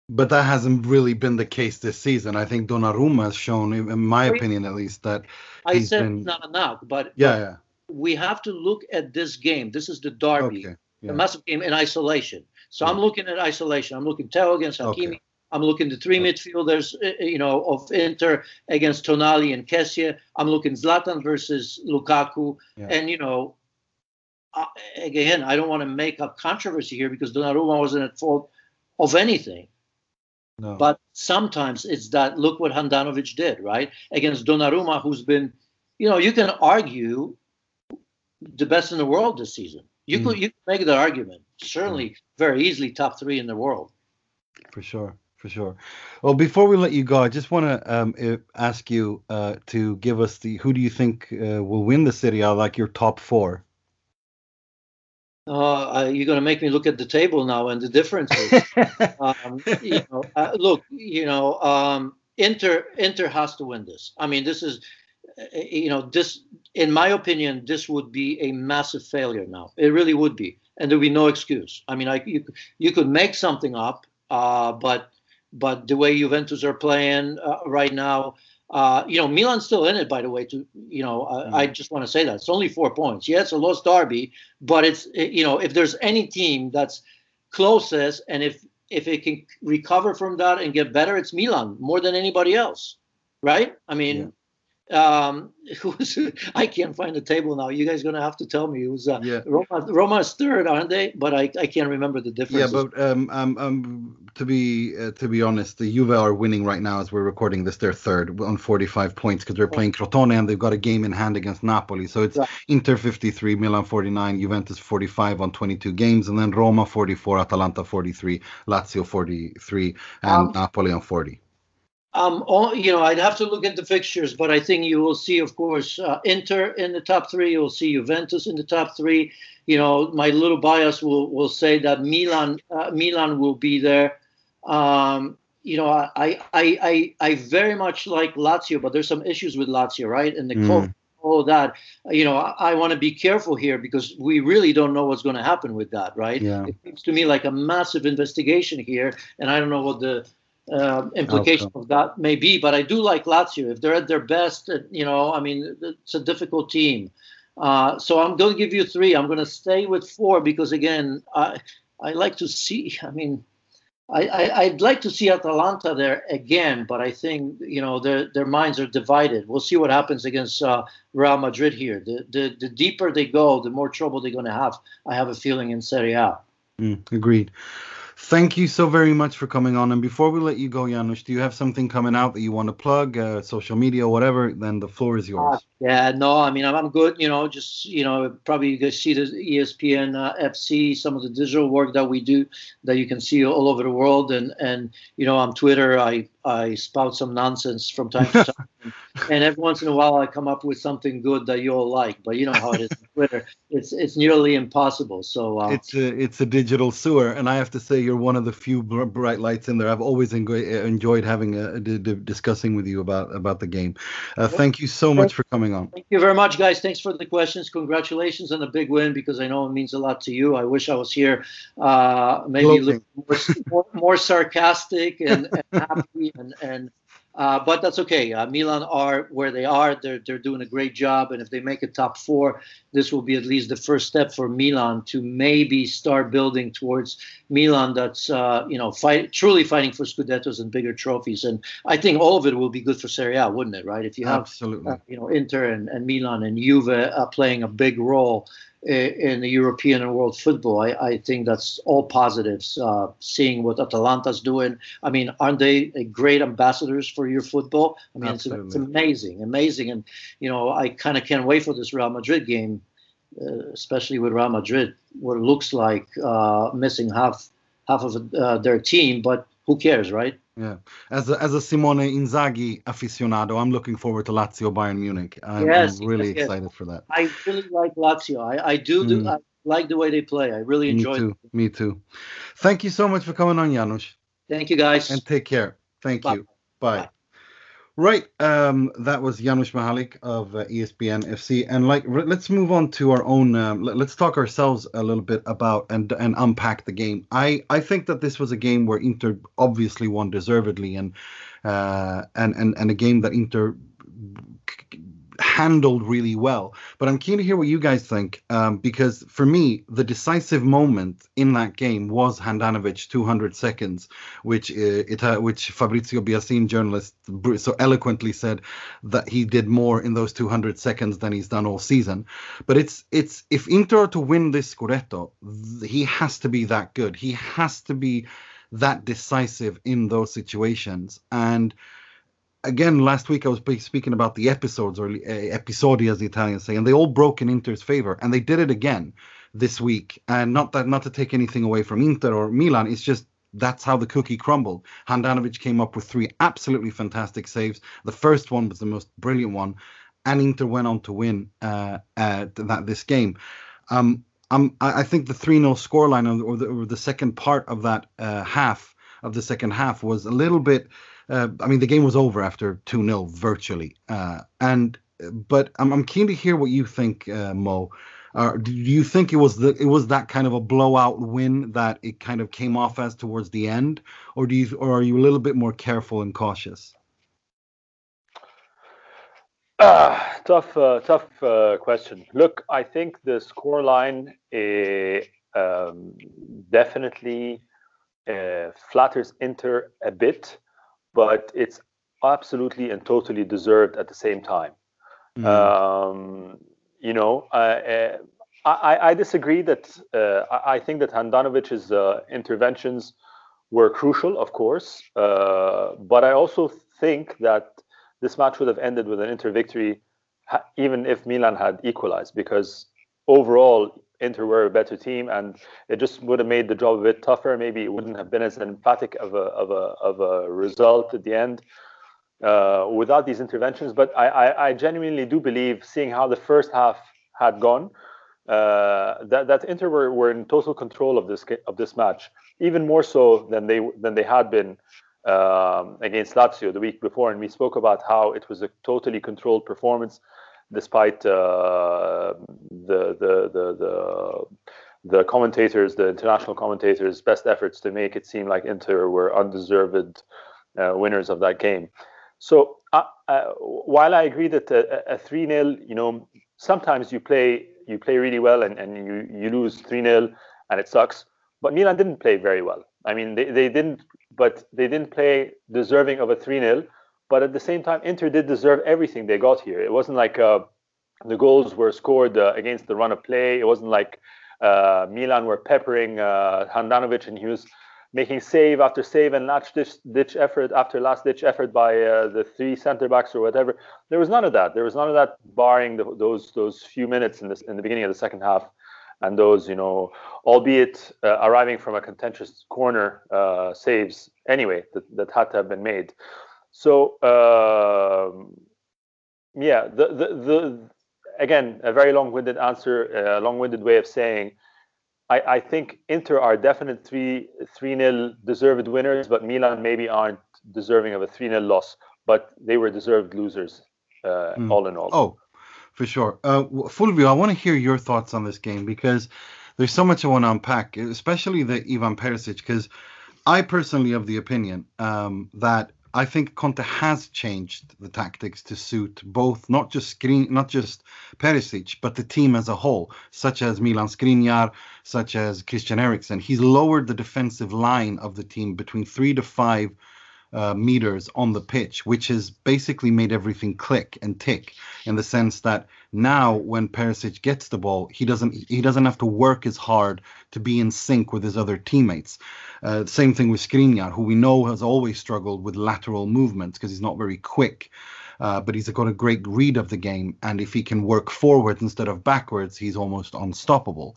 But that hasn't really been the case this season. I think Donnarumma has shown, in my opinion at least, that I said been... not enough. But yeah, yeah, we have to look at this game. This is the derby, okay, yeah. massive game in isolation. So. I'm looking at isolation. I'm looking Theo against Hakimi. Okay. I'm looking the three midfielders, uh, uh, you know, of Inter against Tonali and Kessie. I'm looking Zlatan versus Lukaku, yeah. and you know, uh, again, I don't want to make up controversy here because Donnarumma wasn't at fault of anything. No. But sometimes it's that look what Handanovic did, right? Against Donnarumma, who's been, you know, you can argue the best in the world this season. You mm. could you could make that argument. Certainly, mm. very easily top three in the world. For sure, for sure. Well, before we let you go, I just want to um, ask you uh, to give us the who do you think uh, will win the Serie A, like your top four. Uh, you're going to make me look at the table now and the differences. <laughs> um, you know, uh, look, you know, um, Inter Inter has to win this. I mean, this is, you know, this, in my opinion, this would be a massive failure now. It really would be, and there'd be no excuse. I mean, like you, you could make something up, uh, but but the way Juventus are playing uh, right now, uh, you know, Milan's still in it, by the way. To you know, mm. I just want to say that it's only four points. Yeah, it's a lost derby, but it's you know, if there's any team that's closest, and if if it can recover from that and get better, it's Milan more than anybody else, right? I mean, um, <laughs> was, I can't find the table now. You guys gonna have to tell me. It was uh, Yeah. Roma. Roma's third, aren't they? But I, I can't remember the difference. Yeah, but um, um, um, to be uh, to be honest, the Juve are winning right now as we're recording this. They're third on 45 points because they're playing Crotone and they've got a game in hand against Napoli. So it's Right. Inter 53, Milan 49, Juventus 45 on 22 games, and then Roma 44, Atalanta 43, Lazio 43, and Um, Napoli on 40. Um, all, you know, I'd have to look at the fixtures, but I think you will see, of course, uh, Inter in the top three. You'll see Juventus in the top three. You know, my little bias will will say that Milan uh, Milan will be there. Um, you know, I, I I I very much like Lazio, but there's some issues with Lazio, right? And the Mm. coach, all that. You know, I, I want to be careful here because we really don't know what's going to happen with that, right? Yeah. It seems to me like a massive investigation here, and I don't know what the uh, implication of that may be. But I do like Lazio if they're at their best. uh, You know, I mean, it's a difficult team. Uh, so I'm going to give you three. I'm going to stay with four because again, I I like to see. I mean, I, I I'd like to see Atalanta there again, but I think you know their their minds are divided. We'll see what happens against uh, Real Madrid here. The, the the deeper they go, the more trouble they're going to have. I have a feeling in Serie A. Mm, agreed. Thank you so very much for coming on. And before we let you go, Janusz, do you have something coming out that you want to plug, uh, social media, whatever? Then the floor is yours. Yeah, no, I mean, I'm, I'm good. You know, just, you know, probably you guys see the ESPN uh, FC, some of the digital work that we do that you can see all over the world. And, and you know, on Twitter, I, I spout some nonsense from time to time. <laughs> and every once in a while, I come up with something good that you all like. But you know how it is on Twitter. It's, it's nearly impossible. So, uh, It's a it's a digital sewer, and I have to say you're one of the few bright lights in there. I've always enjoyed enjoyed having a, d- d- discussing with you about about the game. Uh, thank you so much for coming on. Thank you very much, guys. Thanks for the questions. Congratulations on the big win because I know it means a lot to you. I wish I was here, uh, maybe a little more, more, more sarcastic and, and happy, and and uh, but that's okay. Uh, Milan are where they are. They're they're doing a great job, and if they make a top four, this will be at least the first step for Milan to maybe start building towards Milan. That's uh, you know fight truly fighting for Scudettos and bigger trophies. And I think all of it will be good for Serie A, wouldn't it? Right? If you have Absolutely. uh, you know, Inter and, and Milan and Juve uh, playing a big role in the European and world football. I, I think that's all positives. Uh, seeing what Atalanta's doing, I mean, aren't they uh, great ambassadors for your football? I mean, it's, it's amazing, amazing, and you know, I kind of can't wait for this Real Madrid game, uh, especially with Real Madrid, what it looks like uh, missing half half of uh, their team, but who cares, right? Yeah. As a, as a Simone Inzaghi aficionado, I'm looking forward to Lazio Bayern Munich. I'm, Yes, really yes, yes. excited for that. I really like Lazio. I, I do, do Mm. I like the way they play. I really enjoy. Me too. Me too. Thank you so much for coming on, Janusz. Thank you, guys. and take care. Thank Bye. you. Bye. Bye. Right, um, that was Janusz Michallik of uh, ESPN FC, and like re- let's move on to our own. Um, let, us talk ourselves a little bit about and and unpack the game. I I think that this was a game where Inter obviously won deservedly, and uh, and and and a game that Inter handled really well. But I'm keen to hear what you guys think um, because for me, the decisive moment in that game was Handanovic 200 seconds, which uh, it uh, which Fabrizio Biasin, journalist, so eloquently said that he did more in those 200 seconds than he's done all season. But it's it's if Inter are to win this Scudetto, he has to be that good. He has to be that decisive in those situations and again, last week I was speaking about the episodes or uh, episodi, as the Italians say, and they all broke in Inter's favor, and they did it again this week. And not that not to take anything away from Inter or Milan, it's just that's how the cookie crumbled. Handanovic came up with three absolutely fantastic saves. The first one was the most brilliant one, and Inter went on to win uh, uh, that this game. Um, um, I, I think the 3 0 scoreline or the, or the second part of that uh, half of the second half was a little bit. Uh, I mean, the game was over after 2 0 virtually. Uh, and but I'm, I'm keen to hear what you think, uh, Mo. Uh, do you think it was the it was that kind of a blowout win that it kind of came off as towards the end, or do you or are you a little bit more careful and cautious? Ah, tough, uh, tough uh, question. Look, I think the scoreline uh, um, definitely uh, flatters Inter a bit, but it's absolutely and totally deserved at the same time. Mm. Um, you know, uh, I, I, disagree that uh, I think that Handanovic's uh, interventions were crucial, of course, uh, but I also think that this match would have ended with an Inter victory, even if Milan had equalized, because overall Inter were a better team, and it just would have made the job a bit tougher. Maybe it wouldn't have been as emphatic of a of a of a result at the end uh, without these interventions. But I, I, I genuinely do believe, seeing how the first half had gone, uh, that that Inter were, were in total control of this of this match, even more so than they than they had been um, against Lazio the week before. And we spoke about how it was a totally controlled performance despite uh, the, the, the the the commentators, the international commentators' best efforts to make it seem like Inter were undeserved uh, winners of that game. So uh, uh while I agree that a three 0 you know, sometimes you play you play really well and, and you you lose three 0 and it sucks. But Milan didn't play very well. I mean, they, they didn't, but they didn't play deserving of a three 0 but at the same time, Inter did deserve everything they got here. It wasn't like uh, the goals were scored uh, against the run of play. It wasn't like uh, Milan were peppering uh, Handanovic and he was making save after save and last ditch, ditch effort after last ditch effort by uh, the three center backs or whatever. There was none of that. There was none of that, barring the, those those few minutes in this in the beginning of the second half, and those you know, albeit uh, arriving from a contentious corner uh, saves anyway that, that had to have been made. So um, yeah, the, the the again a very long-winded answer, a long-winded way of saying. I, I think Inter are definite three three nil deserved winners, but Milan maybe aren't deserving of a three 0 loss, but they were deserved losers uh, mm. all in all. Oh, for sure. Uh, Fulvio, I want to hear your thoughts on this game because there's so much I want to unpack, especially the Ivan Perisic, because I personally have the opinion um, that I think Conte has changed the tactics to suit both not just Skrin, not just Perisic, but the team as a whole, such as Milan Skriniar, such as Christian Eriksen. He's lowered the defensive line of the team between three to five uh, meters on the pitch, which has basically made everything click and tick in the sense that now when Perisic gets the ball, he doesn't he doesn't have to work as hard to be in sync with his other teammates. Uh, same thing with Skriniar, who we know has always struggled with lateral movements because he's not very quick. Uh, but he's got a great read of the game, and if he can work forwards instead of backwards, he's almost unstoppable.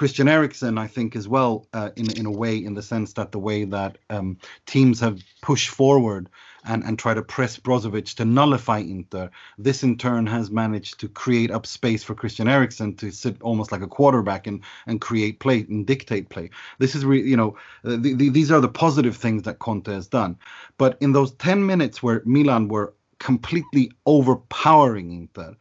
Christian Eriksen, I think, as well, uh, in in a way, in the sense that the way that um, teams have pushed forward and and try to press Brozovic to nullify Inter, this in turn has managed to create up space for Christian Eriksen to sit almost like a quarterback and and create play and dictate play. This is you know, uh, the, the, these are the positive things that Conte has done. But in those 10 minutes where Milan were completely overpowering Inter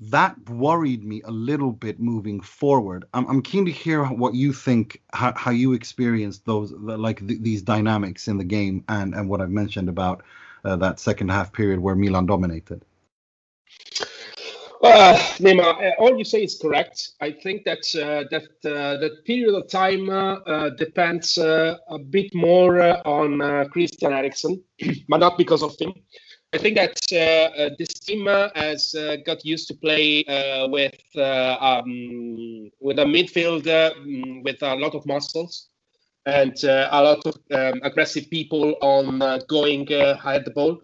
that worried me a little bit moving forward. I'm, I'm keen to hear what you think, how, how you experienced those, like th- these dynamics in the game, and and what I've mentioned about uh, that second half period where Milan dominated. Uh, uh, all you say is correct. I think that uh, that uh, that period of time uh, uh, depends a bit more on Christian Eriksen, <clears throat> but not because of him. I think that uh, uh, this team uh, has uh, got used to play uh, with uh, um, with a midfield mm, with a lot of muscles and a lot of um, aggressive people on going high at the ball.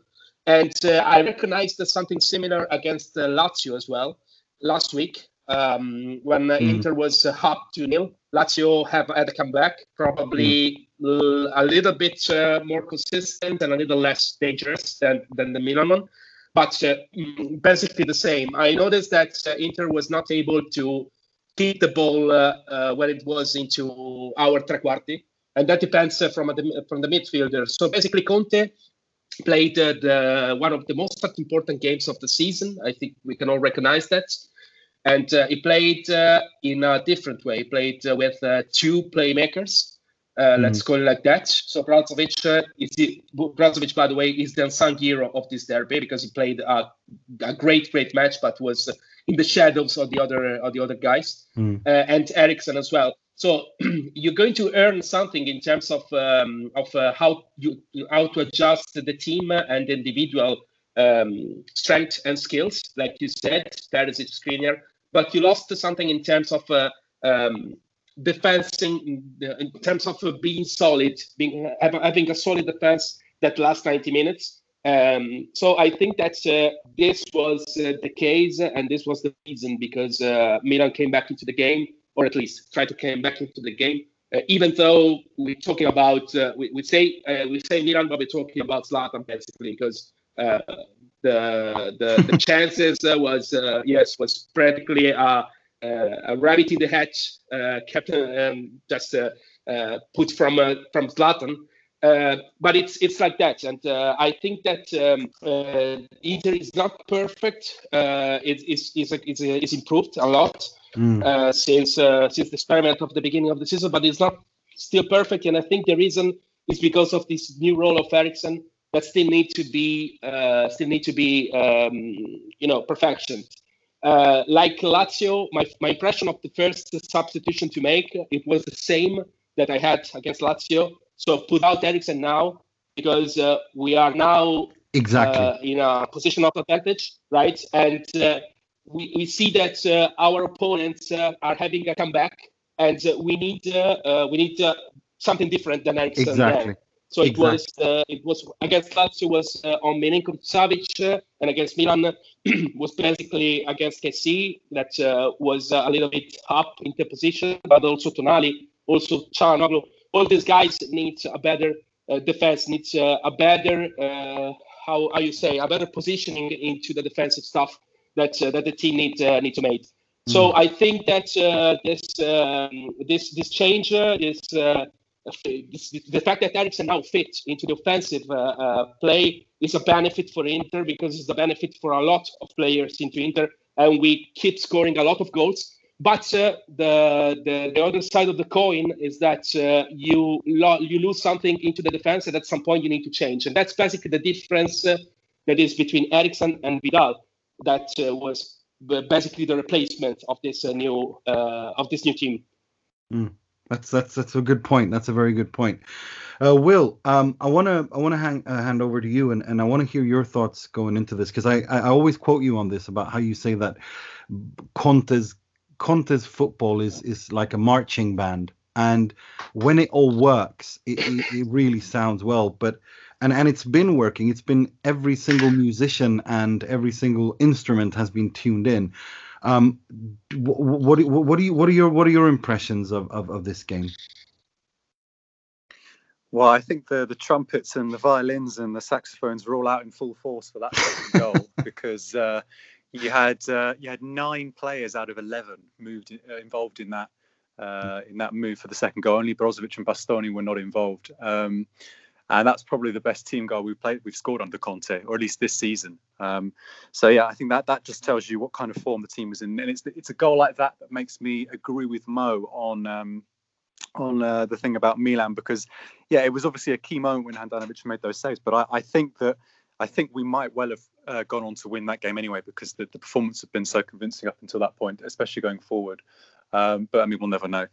And I recognized something similar against Lazio as well last week um, when mm. Inter was up to nil. Lazio have had a comeback, probably mm. A little bit uh, more consistent and a little less dangerous than, than the Milan one, but uh, mm, basically the same. I noticed that uh, Inter was not able to keep the ball uh, uh, when it was into our tre quarti, and that depends uh, from from the midfielder. So basically, Conte played the, one of the most important games of the season. I think we can all recognize that and uh, he played uh, in a different way. He played uh, with uh, two playmakers. Mm. Let's call it like that. So Brozovic uh, is the, Brozovic, by the way, is the unsung hero of this derby because he played a, a great, great match, but was in the shadows of the other of the other guys, mm. and Eriksen as well. So <clears throat> you're going to earn something in terms of um, of uh, how you how to adjust the team and individual um, strength and skills, like you said, Perisic, Skriniar. But you lost something in terms of uh, um, defending, in terms of uh, being solid, being having a solid defense that lasts 90 minutes. Um, so I think that uh, this was uh, the case, and this was the reason because uh, Milan came back into the game, or at least tried to come back into the game. Uh, even though we're talking about, uh, we, we, say we say Milan, but we're talking about Zlatan basically because the the, the <laughs> chances was yes was practically a, a rabbit in the hatch, kept um, just put from from Zlatan. Uh, but it's it's like that, and uh, I think that um, uh, Inter is not perfect. Uh, it, it's it's it's, it's improved a lot mm. since since the experiment of the beginning of the season, but it's not still perfect. And I think the reason is because of this new role of Eriksen that still need to be still need to be um, you know perfection. Like Lazio, my my impression of the first substitution to make it was the same that I had against Lazio so put out Eriksen now because uh, we are now exactly uh, in a position of advantage, right? And uh, we, we see that uh, our opponents uh, are having a comeback, and uh, we need we need something different than Eriksen. Exactly. So it exactly. was it was against Lazio was on Milinkovic Savic, and against Milan <clears throat> was basically against Kessie that was a little bit up in the position, but also Tonali, also Calhanoglu all these guys need a better uh, defense, needs uh, a better uh, how how you say a better positioning into the defensive stuff that uh, that the team need uh, need to make. Mm. So I think that uh, this um, this this change is. This, the fact that Eriksen now fits into the offensive play is a benefit for Inter because it's a benefit for a lot of players into Inter, and we keep scoring a lot of goals but uh, the, the, the other side of the coin is that uh, you lo- you lose something into the defense, and at some point you need to change, and that's basically the difference uh, that is between Eriksen and Vidal. That uh, was basically the replacement of this uh, new uh, of this new team. Mm. That's that's that's a good point. That's a very good point. Will, um, I want to I want to hand over to you, and, and I want to hear your thoughts going into this because I, I I always quote you on this about how you say that Conte's Conte's football is is like a marching band, and when it all works, it, it, it really sounds well. But and and it's been working. It's been every single musician and every single instrument has been tuned in. Um, what, what, what, are you what are your what are your impressions of, of, of this game? Well, I think the the trumpets and the violins and the saxophones were all out in full force for that second <laughs> goal because uh, you had uh, you had nine players out of eleven moved uh, involved in that uh, in that move for the second goal. Only Brozovic and Bastoni were not involved, um, and that's probably the best team goal we've played we've scored under Conte, or at least this season. Um, so yeah, I think that that just tells you what kind of form the team was in, and it's it's a goal like that that makes me agree with Mo on. Um, on uh, the thing about Milan because yeah it was obviously a key moment when Handanovic made those saves but I, I think that I think we might well have uh, gone on to win that game anyway because the, the performance had been so convincing up until that point, especially going forward. Um, but I mean, we'll never know.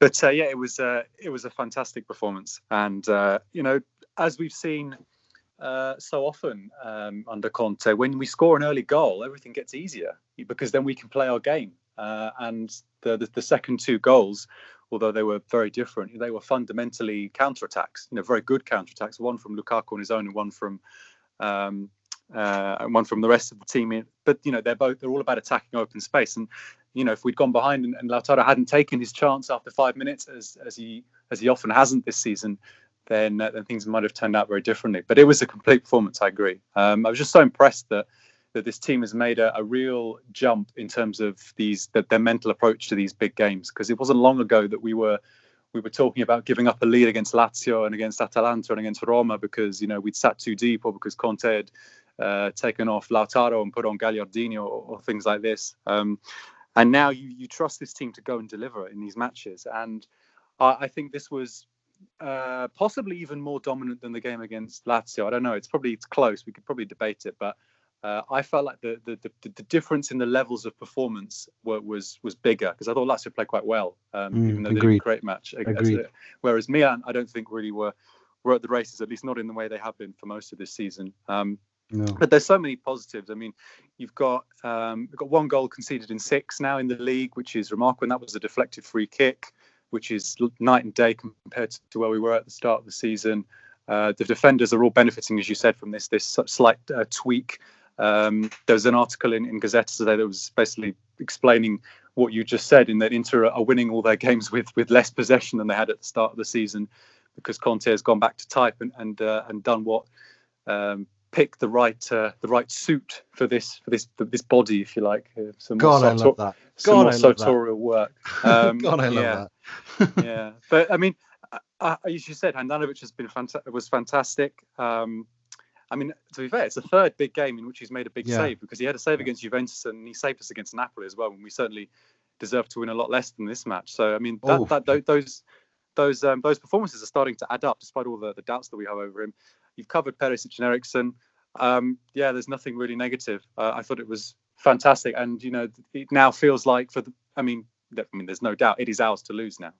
But uh, yeah, it was uh, it was a fantastic performance, and uh, you know, as we've seen uh, so often um, under Conte, when we score an early goal, everything gets easier because then we can play our game. Uh, and the, the, the second two goals, although they were very different, they were fundamentally counterattacks. You know, very good counterattacks. One from Lukaku on his own, and one from um, uh, and one from the rest of the team. But you know, they're both they're all about attacking open space. And you know, if we'd gone behind and, and Lautaro hadn't taken his chance after five minutes, as as he as he often hasn't this season, then uh, then things might have turned out very differently. But it was a complete performance. I agree. Um, I was just so impressed that that this team has made a, a real jump in terms of these that their mental approach to these big games because it wasn't long ago that we were we were talking about giving up a lead against Lazio and against Atalanta and against Roma because you know we'd sat too deep or because Conte had uh, taken off Lautaro and put on Gagliardini or, or things like this. Um, and now you you trust this team to go and deliver in these matches, and I, I think this was uh, possibly even more dominant than the game against Lazio. I don't know. It's probably it's close. We could probably debate it, but uh, I felt like the, the, the the difference in the levels of performance were, was was bigger because I thought Lazio played quite well, um, Mm, even though they agreed. didn't great match. against Agreed. Whereas Milan, I don't think really were were at the races, at least not in the way they have been for most of this season. Um, No. but there's so many positives. I mean, you've got um, you've got one goal conceded in six now in the league, which is remarkable. And that was a deflected free kick, which is night and day compared to where we were at the start of the season. Uh, the defenders are all benefiting, as you said, from this this slight uh, tweak. Um, there was an article in, in Gazette today that was basically explaining what you just said, in that Inter are winning all their games with with less possession than they had at the start of the season, because Conte has gone back to type and and uh, and done what um, pick the right uh, the right suit for this for this this body, if you like. Uh, some more God, I sartor- love that. some God, more I love that. work. <laughs> Um, God, I love yeah, that. <laughs> yeah, but I mean, uh, uh, as you said, Handanovic has been fanta- was fantastic. Um, I mean, to be fair, it's the third big game in which he's made a big Yeah. save because he had a save Yeah. against Juventus and he saved us against Napoli as well, and we certainly deserve to win a lot less than this match. So I mean, that, that those those um, those performances are starting to add up, despite all the, the doubts that we have over him. You've covered Perisic and Eriksen. Um, yeah, there's nothing really negative. Uh, I thought it was fantastic, and you know, it now feels like for the. I mean, I mean, there's no doubt it is ours to lose now.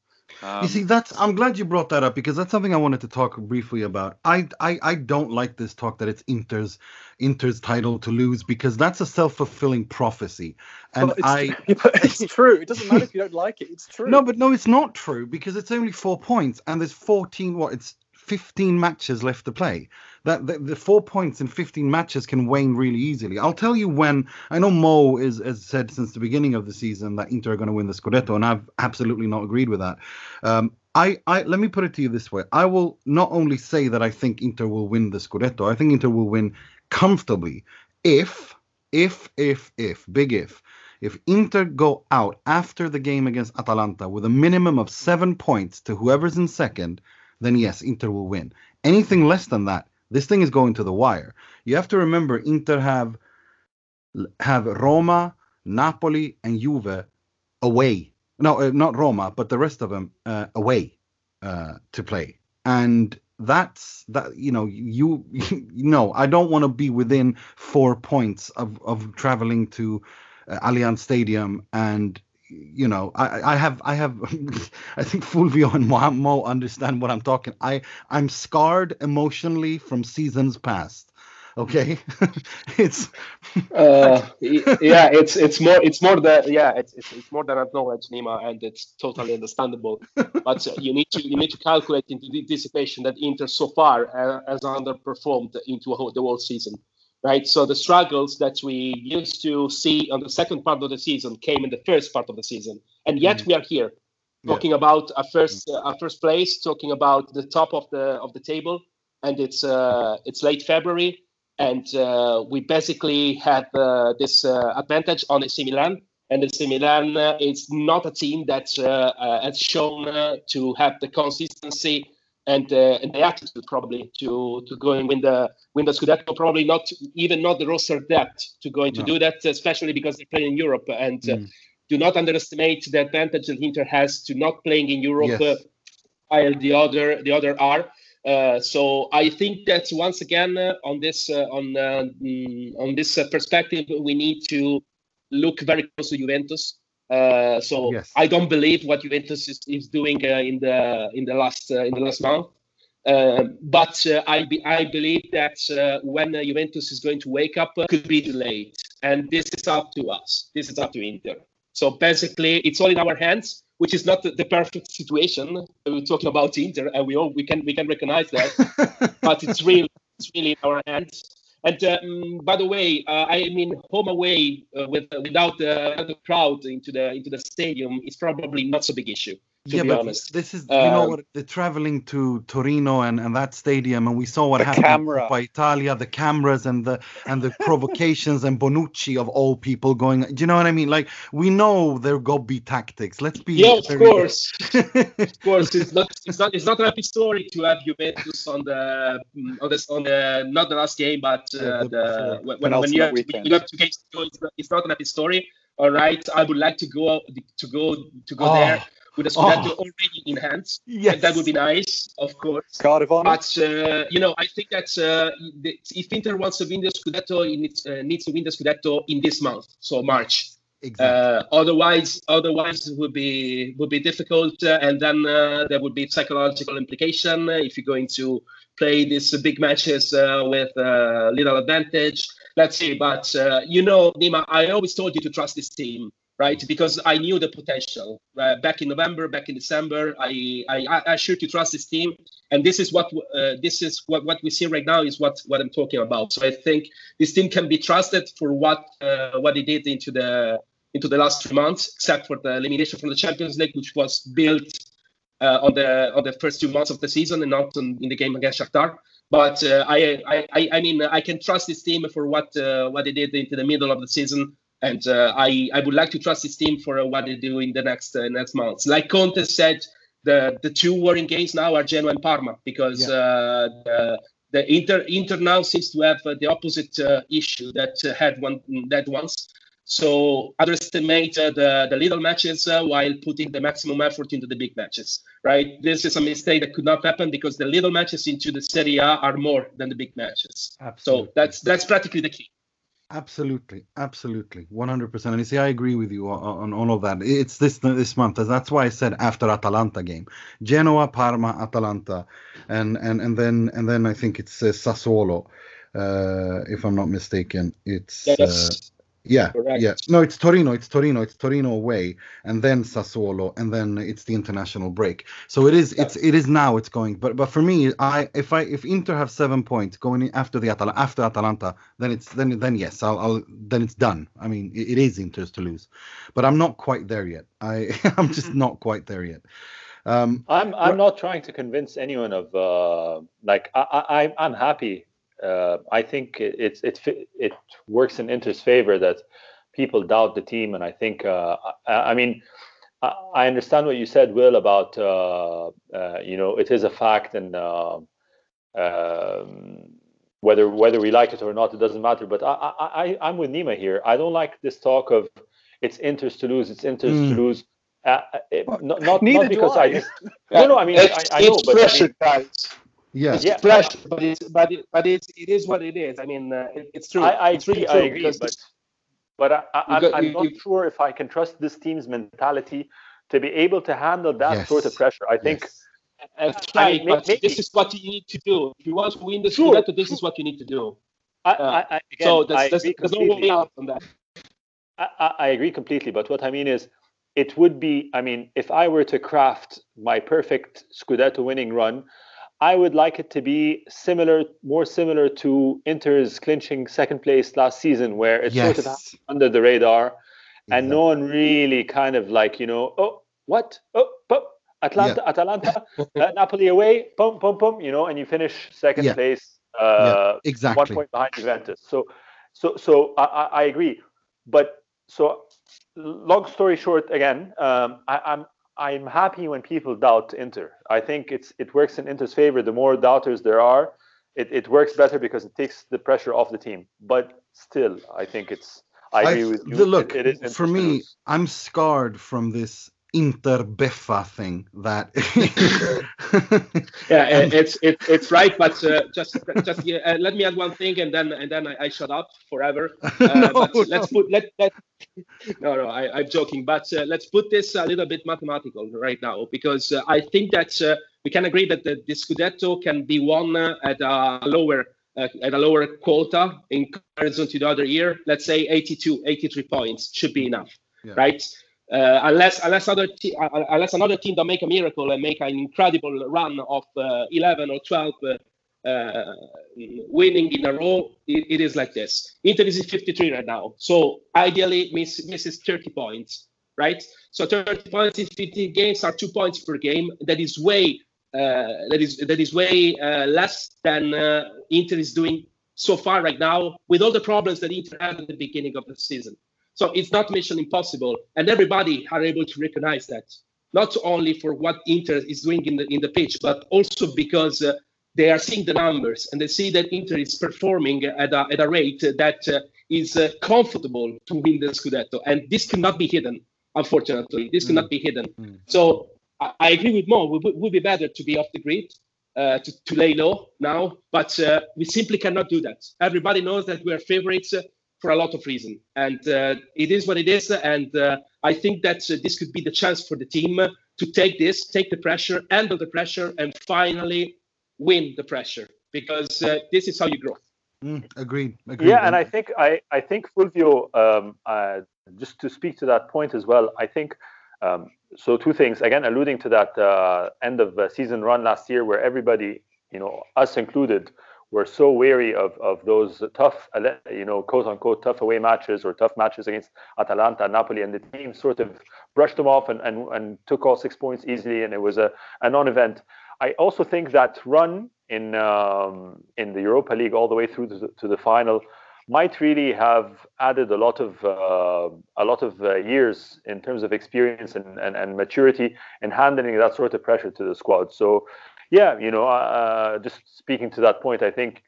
Um, you see, that's I'm glad you brought that up because that's something I wanted to talk briefly about. I I, I don't like this talk that it's Inter's Inter's title to lose because that's a self fulfilling prophecy, and it's, I <laughs> it's true. It doesn't matter if you don't like it. It's true. no, but no, it's not true because it's only four points and there's 14. What it's 15 matches left to play. That the, the four points in 15 matches can wane really easily. I'll tell you when. I know Mo is has said since the beginning of the season that Inter are going to win the Scudetto, and I've absolutely not agreed with that. Um, I, I let me put it to you this way: I will not only say that I think Inter will win the Scudetto, I think Inter will win comfortably if, if, if, if, big if, if Inter go out after the game against Atalanta with a minimum of seven points to whoever's in second, then yes, Inter will win. Anything less than that, this thing is going to the wire. You have to remember, Inter have have Roma, Napoli, and Juve away. No, uh, not Roma, but the rest of them uh, away uh, to play. And that's that. You know, you, <laughs> you know, I don't want to be within four points of of traveling to uh, Allianz Stadium and you know I, I have I have <laughs> I think Fulvio and Mo understand what I'm talking I I'm scarred emotionally from seasons past okay <laughs> it's Uh, <laughs> yeah, it's it's more it's more than yeah it's it's, it's more than acknowledged, Nima, and it's totally understandable. but you need to you need to calculate into the anticipation that Inter so far uh, has underperformed into the whole season, right? So the struggles that we used to see on the second part of the season came in the first part of the season, and yet we are here Yeah. talking about a first uh, a first place, talking about the top of the of the table, and it's uh, it's late February and uh, we basically have uh, this uh, advantage on AC Milan. And AC Milan uh, is not a team that has shown uh, to have the consistency and, uh, and the attitude probably to to go and win the win the Scudetto. Probably not even not the roster depth to go into No. do that, especially because they play in Europe. And uh, Mm. do not underestimate the advantage that Inter has to not playing in Europe. Yes. Uh, while the other the other are. Uh, so I think that once again uh, on this uh, on uh, mm, on this uh, perspective we need to look very close to Juventus. Uh, so Yes. I don't believe what Juventus is, is doing uh, in the in the last uh, in the last month. Um, but uh, I be, I believe that uh, when uh, Juventus is going to wake up, uh, could be too late, and this is up to us. This is up to Inter. So basically, it's all in our hands, which is not the, the perfect situation. We're talking about Inter, and we all we can we can recognize that, <laughs> but it's really it's really in our hands. And um, by the way, uh, I mean home away uh, with without the, the crowd into the into the stadium is probably not so big issue. Yeah but honest, this is you know Um, what the traveling to Torino and, and that stadium and we saw what happened camera. by Italia the cameras and the and the provocations and Bonucci of all people going do you know what I mean like we know their gobby tactics let's be yeah, of course. <laughs> of course, it's not it's not it's not a happy story to have Juventus on the mm, on this on the not the last game, but uh, Yeah, the the, when, when when you have, you have two games to go, it's not, it's not a happy story. All right, I would like to go to go to go Oh, there, with a Scudetto oh. already in hand. Yes. that would be nice, of course. Card of honor. But uh, you know, I think that uh, if Inter wants to win the Scudetto, it needs, uh, needs to win the Scudetto in this month, so March. Exactly. Uh, otherwise, otherwise it would be would be difficult, uh, and then uh, there would be psychological implication if you're going to play these big matches with little advantage. Let's see, but you know, Nima, I always told you to trust this team right? Because I knew the potential uh, back in November, back in December. I I, I sure to trust this team, and this is what uh, this is what, what we see right now is what what I'm talking about. So I think this team can be trusted for what uh, what they did into the into the last three months, except for the elimination from the Champions League, which was built uh, on the on the first two months of the season and not on, in the game against Shakhtar. But uh, I, I I mean I can trust this team for what uh, what they did into the middle of the season and uh, I I would like to trust this team for uh, what they do in the next uh, next months. Like Conte said, the the two worrying games now are Genoa and Parma because yeah. uh, the, the Inter Inter now seems to have uh, the opposite uh, issue that had one that once. So underestimate the the little matches while putting the maximum effort into the big matches. Right, this is a mistake that could not happen because the little matches into the Serie A are more than the big matches. Absolutely. So that's that's practically the key. Absolutely, absolutely, one hundred percent. And you see, I agree with you on, on, all of that. It's this this month. That's why I said after Atalanta game, Genoa, Parma, Atalanta, and and and then and then I think it's uh, Sassuolo, uh, if I'm not mistaken. It's yes. Yeah, Correct. yeah. No, it's Torino. It's Torino. It's Torino away, and then Sassuolo, and then it's the international break. So it is. It's it is now. It's going. But but for me, I if I if Inter have seven points going in after the Atal- after Atalanta, then it's then then yes, I'll, I'll then it's done. I mean, it, it is Inter's to lose, but I'm not quite there yet. I <laughs> I'm just not quite there yet. Um, I'm I'm not trying to convince anyone of uh, like I, I I'm happy uh, I think it, it, it it works in Inter's favor that people doubt the team, and I think uh, I, I, mean I, I, understand what you said, Will, about uh, uh you know it is a fact, and uh, um, whether whether we like it or not, it doesn't matter. But I, I I'm with Nima here. I don't like this talk of it's Inter's to lose, it's Inter's mm. to hmm. lose. Uh, it, not not, not because I. I just, <laughs> no, no. I mean, I, I know, but pressure, I mean, guys. Yes. Yeah, pressure, but it's but it, but it's it is what it is. I mean, uh, it, it's true. I, I it's agree. Really I agree. But but I, I, am not you, sure if I can trust this team's mentality to be able to handle that yes. sort of pressure. I think. Yes. That's right, but maybe, this is what you need to do. If you want to win the sure. Scudetto, this is what you need to do. I, uh, I, again, so there's, there's, there's no way out on that. I, I agree completely, but what I mean is, it would be. I mean, if I were to craft my perfect Scudetto winning run, I would like it to be similar, more similar to Inter's clinching second place last season, where it yes. sort of under the radar, exactly. and no one really kind of like you know, oh what, oh, oh Atlanta, yeah. Atalanta, <laughs> uh, Napoli away, boom, boom, boom, you know, and you finish second yeah. place, uh, yeah, exactly, one point behind Juventus. So, so, so I, I agree, but so long story short, again, um, I, I'm I'm happy when people doubt Inter. I think it's it works in Inter's favor. The more doubters there are, it, it works better because it takes the pressure off the team. But still, I think it's. I agree I, with you. The, look, it, for me, I'm scarred from this Inter Beffa thing that <laughs> yeah it's it's it's right but uh, just just yeah, uh, let me add one thing and then and then I, I shut up forever. <laughs> Uh, no, let's put let, let no no I, I'm joking but uh, let's put this a little bit mathematical right now because uh, I think that uh, we can agree that the, the Scudetto can be won at a lower at a lower quota in comparison to the other year. Let's say 82 83 points should be enough yeah. right uh, unless unless other te- uh, uh, unless another team don't make a miracle and make an incredible run of uh, 11 or 12 uh, uh, winning in a row, it, it is like this. Inter is 53 right now, so ideally miss, misses 30 points, right? So 30 points in 15 games are two points per game. That is way that is that is way less than Inter is doing so far right now with all the problems that Inter had at the beginning of the season. So it's not mission impossible, and everybody are able to recognize that. Not only for what Inter is doing in the in the pitch, but also because uh, they are seeing the numbers and they see that Inter is performing at a, at a rate that uh, is uh, comfortable to win the Scudetto, and this cannot be hidden. Unfortunately, this Mm. cannot be hidden. Mm. So I, I agree with Mo. It would, be better to be off the grid, uh, to, to lay low now, but uh, we simply cannot do that. Everybody knows that we are favorites for a lot of reason, and uh, it is what it is. And uh, I think that uh, this could be the chance for the team uh, to take this, take the pressure, handle the pressure, and finally win the pressure because uh, this is how you grow. Mm, agreed. Agreed. Yeah, and I think I I think Fulvio, um, uh, just to speak to that point as well. I think um, so. Two things again, alluding to that uh, end of uh, season run last year, where everybody, you know, us included, were so wary of of those tough, you know, quote unquote tough away matches or tough matches against Atalanta, Napoli, and the team sort of brushed them off and and, and took all six points easily, and it was a, a non-event. I also think that run in um, in the Europa League all the way through to the, to the final might really have added a lot of uh, a lot of uh, years in terms of experience and, and, and maturity in handling that sort of pressure to the squad. So, yeah, you know, uh, just speaking to that point, I think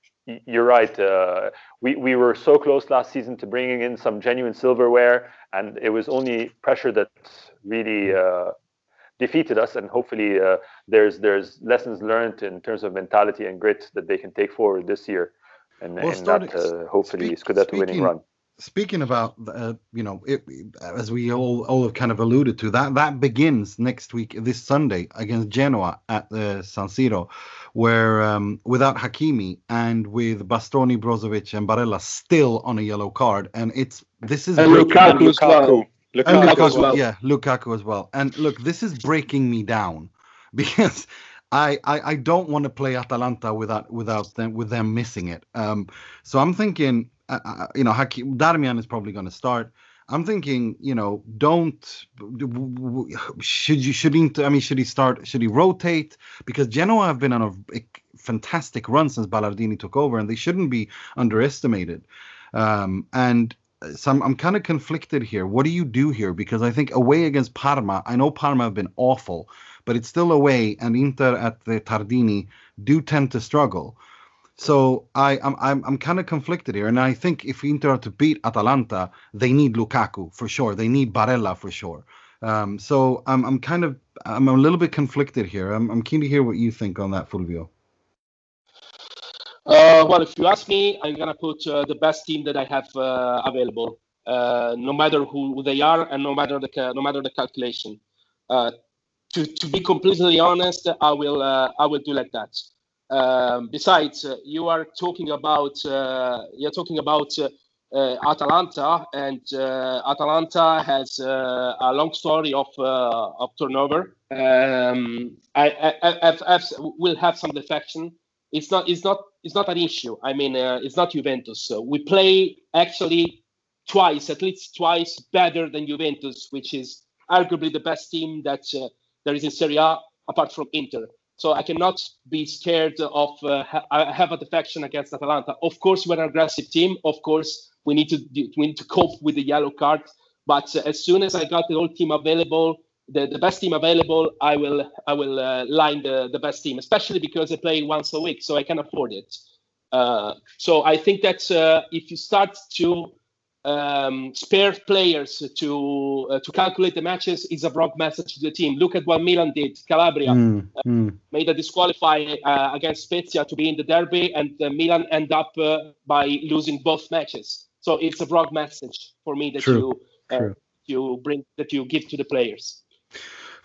you're right. Uh, we we were so close last season to bringing in some genuine silverware, and it was only pressure that really uh, defeated us. And hopefully, uh, there's there's lessons learned in terms of mentality and grit that they can take forward this year, and Well, in starting- that uh, hopefully speak- Scudetto winning run. Speaking about uh, you know it, as we all, all have kind of alluded to that that begins next week this sunday against genoa at the san siro where um, without hakimi and with bastoni brozovic and barella still on a yellow card and it's this is And breaking- Lukaku as well. and Lukaku Lukaku, as well. yeah, Lukaku as well. And look, this is breaking me down <laughs> because I I, I don't want to play Atalanta without without them with them missing it. Um, so I'm thinking, uh, uh, you know, Hakim Darmian is probably going to start. I'm thinking, you know, don't should you should he I mean should he start should he rotate because Genoa have been on a, a fantastic run since Ballardini took over and they shouldn't be underestimated. Um, and so I'm, I'm kind of conflicted here. What do you do here? Because I think away against Parma, I know Parma have been awful, but it's still away, and Inter at the Tardini do tend to struggle. So I, I'm I'm, I'm kind of conflicted here, and I think if Inter are to beat Atalanta, they need Lukaku for sure. They need Barella for sure. Um, so I'm I'm kind of I'm a little bit conflicted here. I'm I'm keen to hear what you think on that, Fulvio. Uh, well, if you ask me, I'm gonna put uh, the best team that I have uh, available, uh, no matter who they are and no matter the no matter the calculation. Uh, to to be completely honest, I will uh, I will do like that. Um, besides, uh, you are talking about uh, you're talking about uh, uh, Atalanta, and uh, Atalanta has a long story of of turnover. Um, I, I, I, will have some defection. It's not it's not it's not an issue. I mean, it's not Juventus. So we play actually twice, at least twice, better than Juventus, which is arguably the best team that there is in Serie A apart from Inter. So I cannot be scared of uh, ha- I have a defection against Atalanta. Of course, we're an aggressive team. Of course, we need to do, we need to cope with the yellow card. But uh, as soon as I got the whole team available, the, the best team available, I will I will uh, line the, the best team, especially because I play once a week, so I can afford it. Uh, so I think that uh, if you start to um, spare players to uh, to calculate the matches, is a wrong message to the team. Look at what Milan did. Calabria Mm, mm. made a disqualify uh, against Spezia to be in the derby, and uh, Milan end up uh, by losing both matches. So it's a wrong message for me that True, you uh, true. you bring that you give to the players.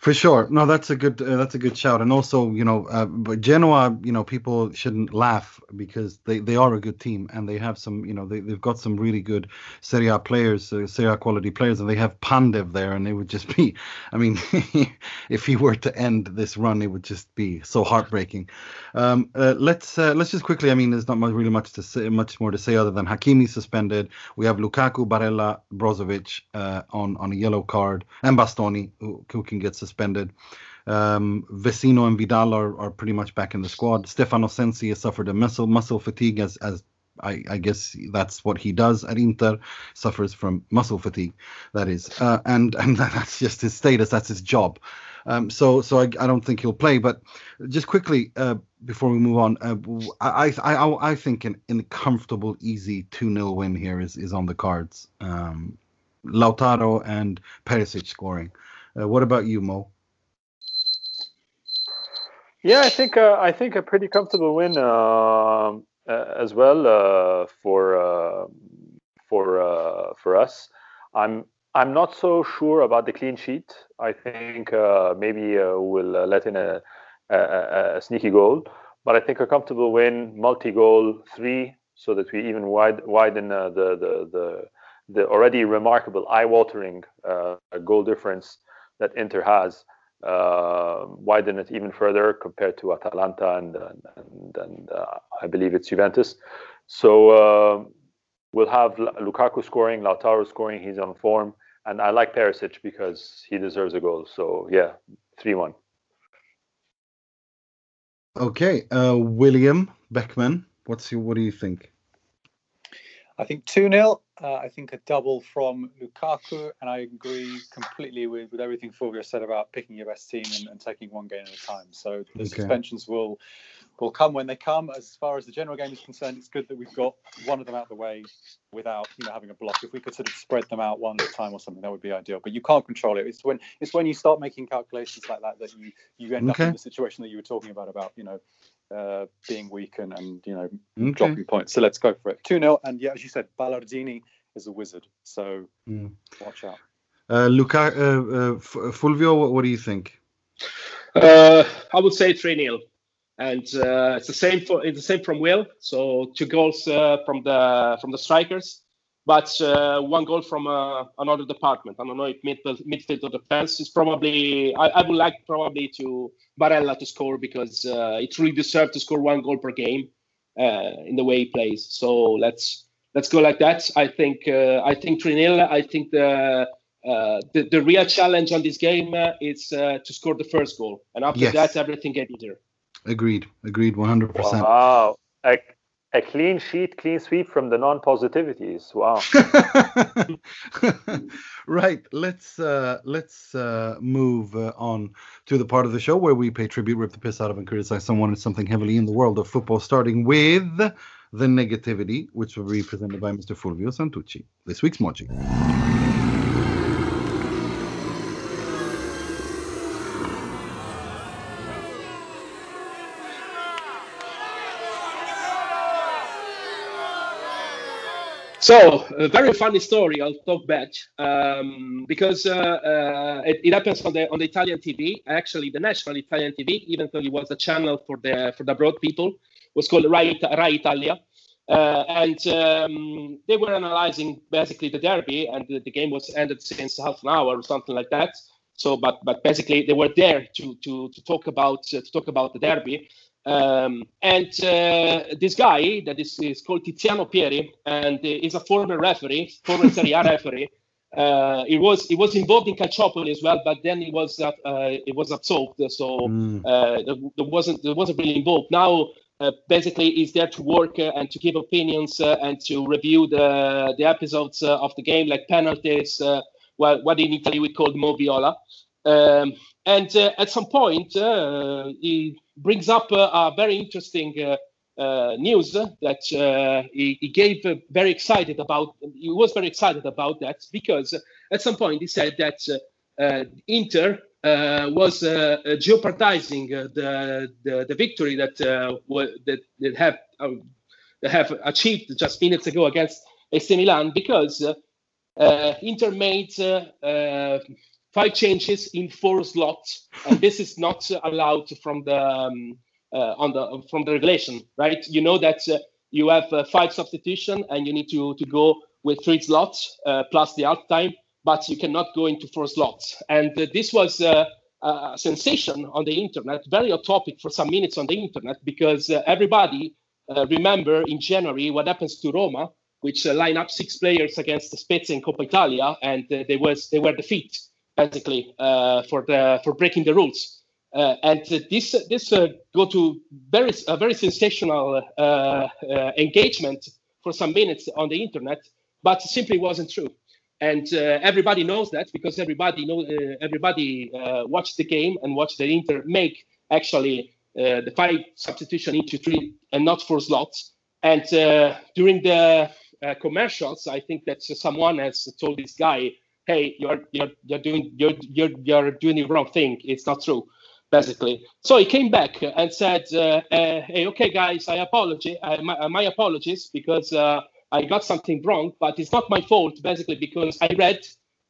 For sure. No, that's a good uh, that's a good shout. And also, you know, uh, Genoa, you know, people shouldn't laugh because they, they are a good team and they have some, you know, they they've got some really good Serie A players, uh, Serie A quality players, and they have Pandev there, and it would just be, <laughs> I mean, <laughs> if he were to end this run, it would just be so heartbreaking. Um, uh, let's uh, let's just quickly. I mean, there's not much, really much to say, much more to say other than Hakimi suspended. We have Lukaku, Barella, Brozovic uh, on on a yellow card, and Bastoni who, who can get suspended. Um, Vecino and Vidal are, are pretty much back in the squad. Stefano Sensi has suffered a muscle muscle fatigue as as I, I guess that's what he does at Inter. Suffers from muscle fatigue, that is, uh, and <laughs> and that's just his status. That's his job. Um, so so I, I don't think he'll play. But just quickly uh, before we move on, uh, I, I I I think an, an comfortable, easy two 0 win here is is on the cards. Um, Lautaro and Perisic scoring. Uh, what about you, Mo? Yeah, I think uh, I think a pretty comfortable win uh, as well uh, for uh, for uh, for us. I'm I'm not so sure about the clean sheet. I think maybe we'll let in a, a, a, sneaky goal, but I think a comfortable win, multi-goal, three, so that we even wide, widen the, the the the already remarkable, eye-watering goal difference that Inter has uh, widen it even further compared to Atalanta and and, and uh, I believe it's Juventus. So uh, we'll have Lukaku scoring, Lautaro scoring. He's on form, and I like Perisic because he deserves a goal. So yeah, three one. Okay, uh, William Beckman, what's your, what do you think? I think 2 0. Uh, I think a double from Lukaku, and I agree completely with, with everything Fulvio said about picking your best team and, and taking one game at a time. So the okay. suspensions will will come when they come. As far as the general game is concerned, it's good that we've got one of them out of the way without you know having a block. If we could sort of spread them out one at a time or something, that would be ideal. But you can't control it. It's when it's when you start making calculations like that that you you end okay. up in the situation that you were talking about about you know uh, being weak and, and you know okay. dropping points. So let's go for it. 2 0. And yeah, as you said, Ballardini is a wizard. So mm. watch out. Uh, Luca, uh, uh, Fulvio, what, what, do you think? Uh, I would say 3 0. And uh, it's the same for it's the same from Will. So two goals uh, from the from the strikers but uh, one goal from uh, another department. I don't know if midfield, midfield or defense is probably. I, I, would like probably to Barella to score because uh, it really deserves to score one goal per game uh, in the way he plays. So let's let's go like that. I think uh, I think 3 0. I think the, uh, the the real challenge on this game is to score the first goal, and after yes. that everything gets easier. Agreed. Agreed. 100%. Wow. I, a clean sheet, clean sweep from the non-positivities. Wow. <laughs> right. Let's uh, let's uh, move uh, on to the part of the show where we pay tribute, rip the piss out of, and criticize someone or something heavily in the world of football. Starting with the negativity, which will be presented by Mr. Fulvio Santucci. This week's Moji. So, a very funny story. I'll talk um, because uh, uh, it, it, happens on the on the Italian TV. Actually, the national Italian TV, even though it was a channel for the for the abroad people, was called Rai, Rai Italia, uh, and um, they were analyzing basically the derby, and the, the, game was ended since half an hour or something like that. So, but but basically they were there to to to talk about to talk about the derby. Um, and uh, this guy that is, is called Tiziano Pieri and is a former referee, former Serie A <laughs> referee. Uh, he was he was involved in Calciopoli as well, but then he was uh, he was absolved, so mm. there wasn't there wasn't really involved. Now uh, basically he's there to work uh, and to give opinions uh, and to review the the episodes of the game, like penalties, well, what in Italy we call moviola. Um, and at some point, he brings up a very interesting uh, uh, news that uh, he, he, gave very excited about. He was very excited about that because at some point he said that Inter uh, was uh, jeopardizing uh, the, the, the victory that that, that have that have achieved just minutes ago against AC Milan because Inter made five changes in four slots, and this is not allowed from the um, uh, on the from the regulation, right? You know that uh, you have uh, five substitution, and you need to to go with three slots uh, plus the half time, but you cannot go into four slots. And uh, this was uh, a sensation on the internet, very hot topic for some minutes on the internet, because everybody remember in January what happens to Roma, which line up six players against the Spezia in Coppa Italia, and they was they were defeated basically uh, for the for breaking the rules. Uh, and this this uh, go to very a very sensational engagement for some minutes on the internet, but simply wasn't true. And everybody knows that because everybody know everybody watched the game and watched the Inter make actually uh, the five substitution into three and not four slots. And uh, during the uh, commercials, I think that someone has told this guy, "Hey, you're you're you're doing you're you're you're doing the wrong thing. It's not true." Basically, so he came back and said, uh, uh, "Hey, okay, guys, I apologize. Uh, my, my, apologies because I got something wrong, but it's not my fault. Basically, because I read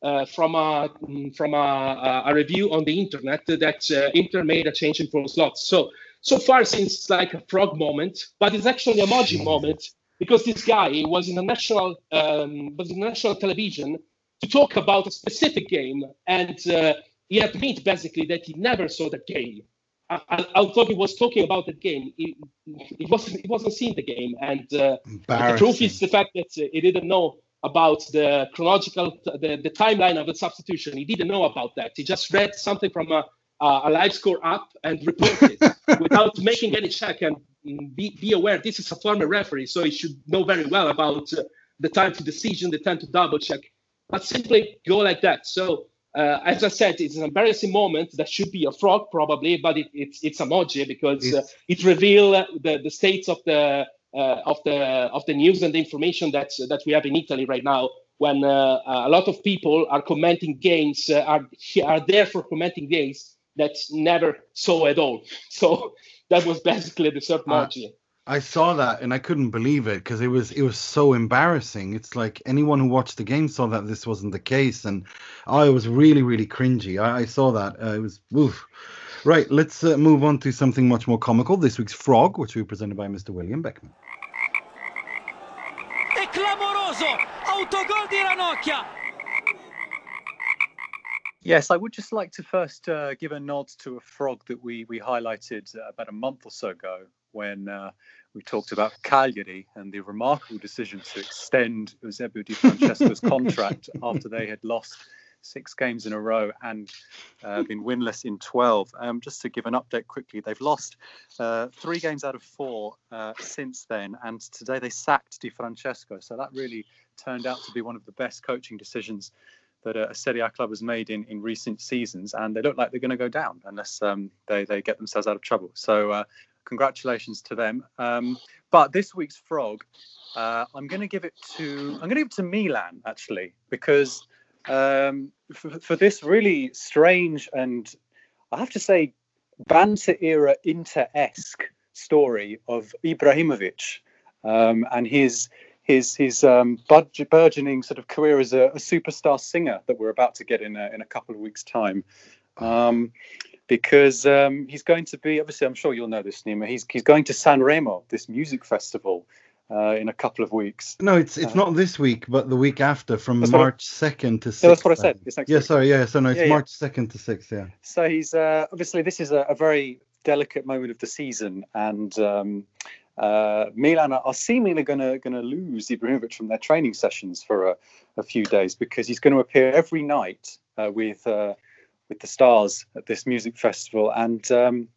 uh, from a from a, a, review on the internet that uh, Inter made a change in pro slots. So so far seems like a frog moment, but it's actually a emoji moment because this guy was in a national um, was in national television to talk about a specific game, and uh, he admitted basically that he never saw the game. I, thought he was talking about the game. He, he wasn't. He wasn't seeing the game, and uh, the truth is the fact that uh, he didn't know about the chronological, the, the timeline of the substitution. He didn't know about that. He just read something from a, a live score app and reported <laughs> without making any check and be, be aware this is a former referee, so he should know very well about uh, the time to decision, the time to double check, but simply go like that. So uh, as I said, it's an embarrassing moment that should be a frog probably, but it, it's it's emoji because uh, it reveals the, the states of the uh, of the of the news and the information that that we have in Italy right now. When uh, a lot of people are commenting games, uh, are are there for commenting games that never saw at all. <laughs> So that was basically the third emoji. I saw that and I couldn't believe it because it was it was so embarrassing. It's like anyone who watched the game saw that this wasn't the case, and oh, it was really really cringy. I, I saw that. Uh, it was oof. Right, let's uh, move on to something much more comical. This week's Frog, which will be presented by Mr. William Beckman. È clamoroso! Autogol di Ranocchia! Yes, I would just like to first uh, give a nod to a frog that we we highlighted uh, about a month or so ago when uh, we talked about Cagliari and the remarkable decision to extend Eusebio Di Francesco's <laughs> contract after they had lost six games in a row and uh, been winless in 12. Um, just to give an update quickly, they've lost uh, three games out of four uh, since then, and today they sacked Di Francesco. So that really turned out to be one of the best coaching decisions that a Serie A club has made in, in recent seasons, and they look like they're going to go down unless um, they, they get themselves out of trouble. So uh, congratulations to them. Um, but this week's frog, uh, I'm going to give it to I'm going to give it to Milan actually because um, for, for, this really strange and I have to say banter era Inter esque story of Ibrahimovic um, and his his his um, burgeoning sort of career as a, a, superstar singer that we're about to get in a, in a couple of weeks' time. Um, because um, he's going to be obviously I'm sure you'll know this Nima he's he's going to Sanremo this music festival uh, in a couple of weeks. No, it's it's uh, not this week, but the week after, from March second to sixth. Yeah, that's what I said. yeah, week. sorry, yeah. So no, it's yeah, March second yeah. to sixth. Yeah. So he's uh, obviously this is a, a, very delicate moment of the season, and um, uh, Milan are, seemingly going to going to lose Ibrahimovic from their training sessions for a, a, few days because he's going to appear every night uh, with uh, with the stars at this music festival. And um,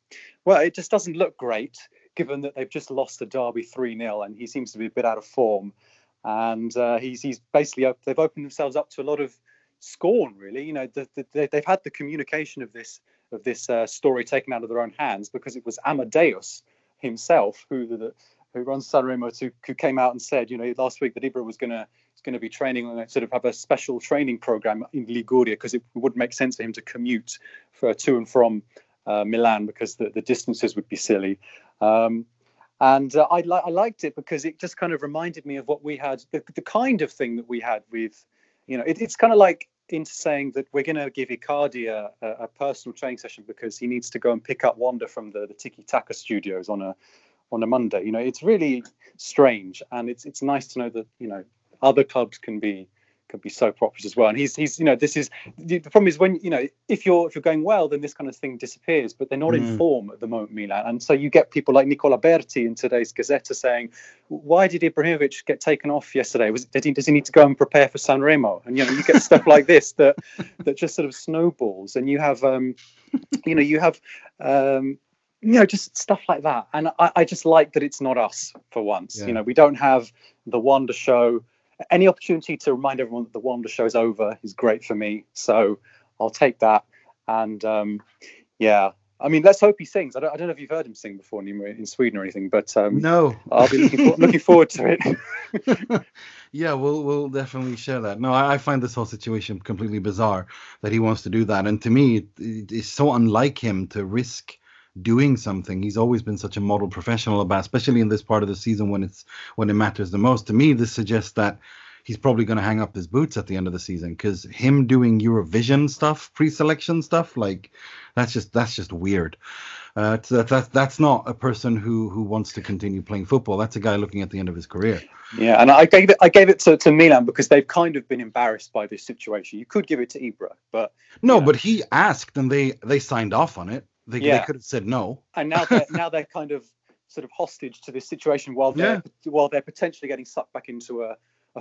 well, it just doesn't look great given that they've just lost the derby 3 0 and he seems to be a bit out of form. And uh, he's, he's basically, they've opened themselves up to a lot of scorn, really. You know, the, the, they've had the communication of this of this uh, story taken out of their own hands because it was Amadeus himself who the, who runs Sanremo who, came out and said, you know, last week that Ibra was going to going to be training on sort of have a special training program in Liguria because it wouldn't make sense for him to commute for to and from uh, Milan because the, the distances would be silly. Um, and uh, I, li- I liked it because it just kind of reminded me of what we had, the, the kind of thing that we had with, you know, it, it's kind of like Inter saying that we're going to give Icardi a, a, a, personal training session because he needs to go and pick up Wanda from the, the Tiki Taka studios on a on a Monday. You know, it's really strange, and it's it's nice to know that you know other clubs can be can be so prosperous as well. And he's he's you know this is the problem is when you know if you're if you're going well, then this kind of thing disappears. But they're not mm. in form at the moment, Milan, and so you get people like Nicola Berti in today's Gazzetta saying, "Why did Ibrahimovic get taken off yesterday? Was did he does he need to go and prepare for Sanremo?" And you know you get stuff like this that <laughs> that just sort of snowballs, and you have um, you know you have um, you know just stuff like that and I, I, just like that it's not us for once yeah. you know we don't have the Wanda show any opportunity to remind everyone that the show is over is great for me so i'll take that and um, yeah I mean, let's hope he sings. I don't, I don't know if you've heard him sing before in Sweden or anything, but um, no, I'll be looking, for, looking forward to it. <laughs> <laughs> yeah, we'll we'll definitely share that. No, I, I, find this whole situation completely bizarre that he wants to do that, and to me, it, it is so unlike him to risk doing something. He's always been such a model professional about, especially in this part of the season when it's when it matters the most. To me, this suggests that he's probably going to hang up his boots at the end of the season because him doing Eurovision stuff, pre-selection stuff, like that's just that's just weird. Uh, that, that that's not a person who who wants to continue playing football. That's a guy looking at the end of his career. Yeah, and I gave it I gave it to, to Milan because they've kind of been embarrassed by this situation. You could give it to Ibra, but no, but he asked and they they signed off on it. They, yeah. they could have said no. And now they're <laughs> now they're kind of sort of hostage to this situation while they're yeah. while they're potentially getting sucked back into a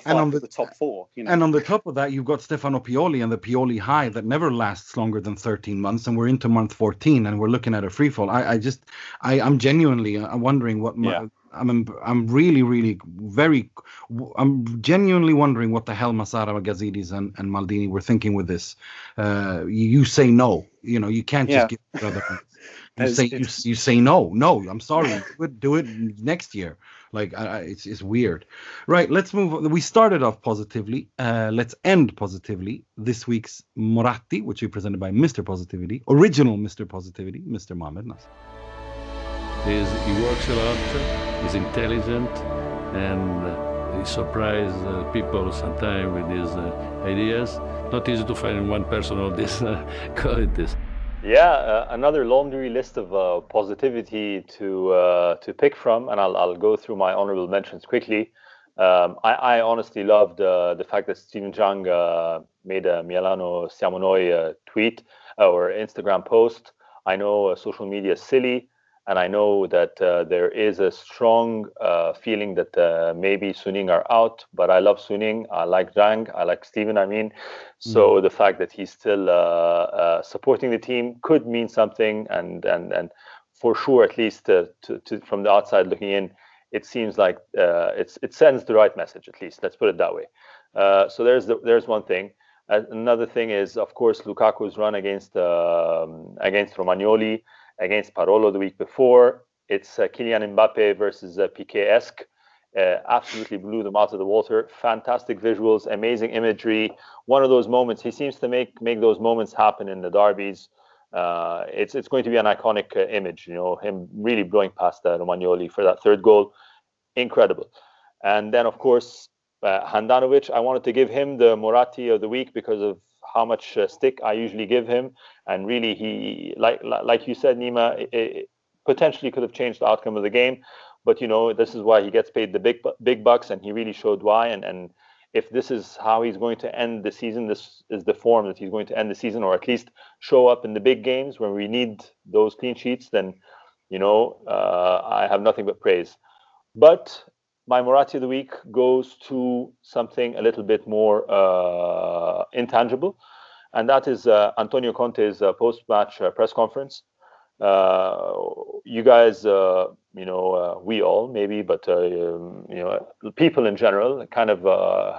and on the, the, top four. You know? And on the top of that, you've got Stefano Pioli and the Pioli high that never lasts longer than 13 months, and we're into month 14, and we're looking at a free fall. I, I just, I, I'm genuinely uh, wondering what. Yeah. I'm, I'm really, really, very, I'm genuinely wondering what the hell Massara Gazidis, and, and Maldini were thinking with this. Uh, you, you say no, you know, you can't just yeah. give other. <laughs> You say you, you say no, no. I'm sorry. do it, do it next year. Like it's it's weird, right? Let's move. On. We started off positively. Uh, let's end positively. This week's Moratti, which we presented by Mr. Positivity, original Mr. Positivity, Mr. Mohamed Nasser. He works a lot. He's intelligent, and uh, he surprises uh, people sometimes with his uh, ideas. Not easy to find one person of this uh, <laughs> qualities. Yeah, uh, another laundry list of uh, positivity to uh, to pick from, and I'll I'll go through my honorable mentions quickly. Um, I, I, honestly loved the fact that Steven Zhang made a Milano Siamo Noi tweet or Instagram post. I know social media is silly, and I know that uh, there is a strong uh, feeling that uh, maybe Suning are out, but I love Suning. I like Zhang. I like Steven. I mean, so mm. the fact that he's still uh, uh, supporting the team could mean something, and and and for sure, at least to, to, to from the outside looking in, it seems like uh, it's it sends the right message. At least let's put it that way. so there's the, there's one thing. another thing is, of course, Lukaku's run against um, against Romagnoli against Parolo the week before. It's uh, Kylian Mbappe versus uh, Piqué-esque. Uh, absolutely blew them out of the water. Fantastic visuals, amazing imagery. One of those moments. He seems to make make those moments happen in the derbies. Uh, it's it's going to be an iconic uh, image. You know, him really blowing past uh, Romagnoli for that third goal, incredible. And then of course uh, Handanovic. I wanted to give him the Moratti of the week because of how much uh, stick I usually give him, and really he like like you said, Nima, it, it potentially could have changed the outcome of the game. But you know, this is why he gets paid the big big bucks, and he really showed why. And and if this is how he's going to end the season, this is the form that he's going to end the season, or at least show up in the big games when we need those clean sheets, then you know, uh, I have nothing but praise. But my Moratti of the week goes to something a little bit more uh, intangible, and that is uh, Antonio Conte's uh, post-match uh, press conference. Uh, you guys, uh, you know, we all maybe, but um, you know, people in general kind of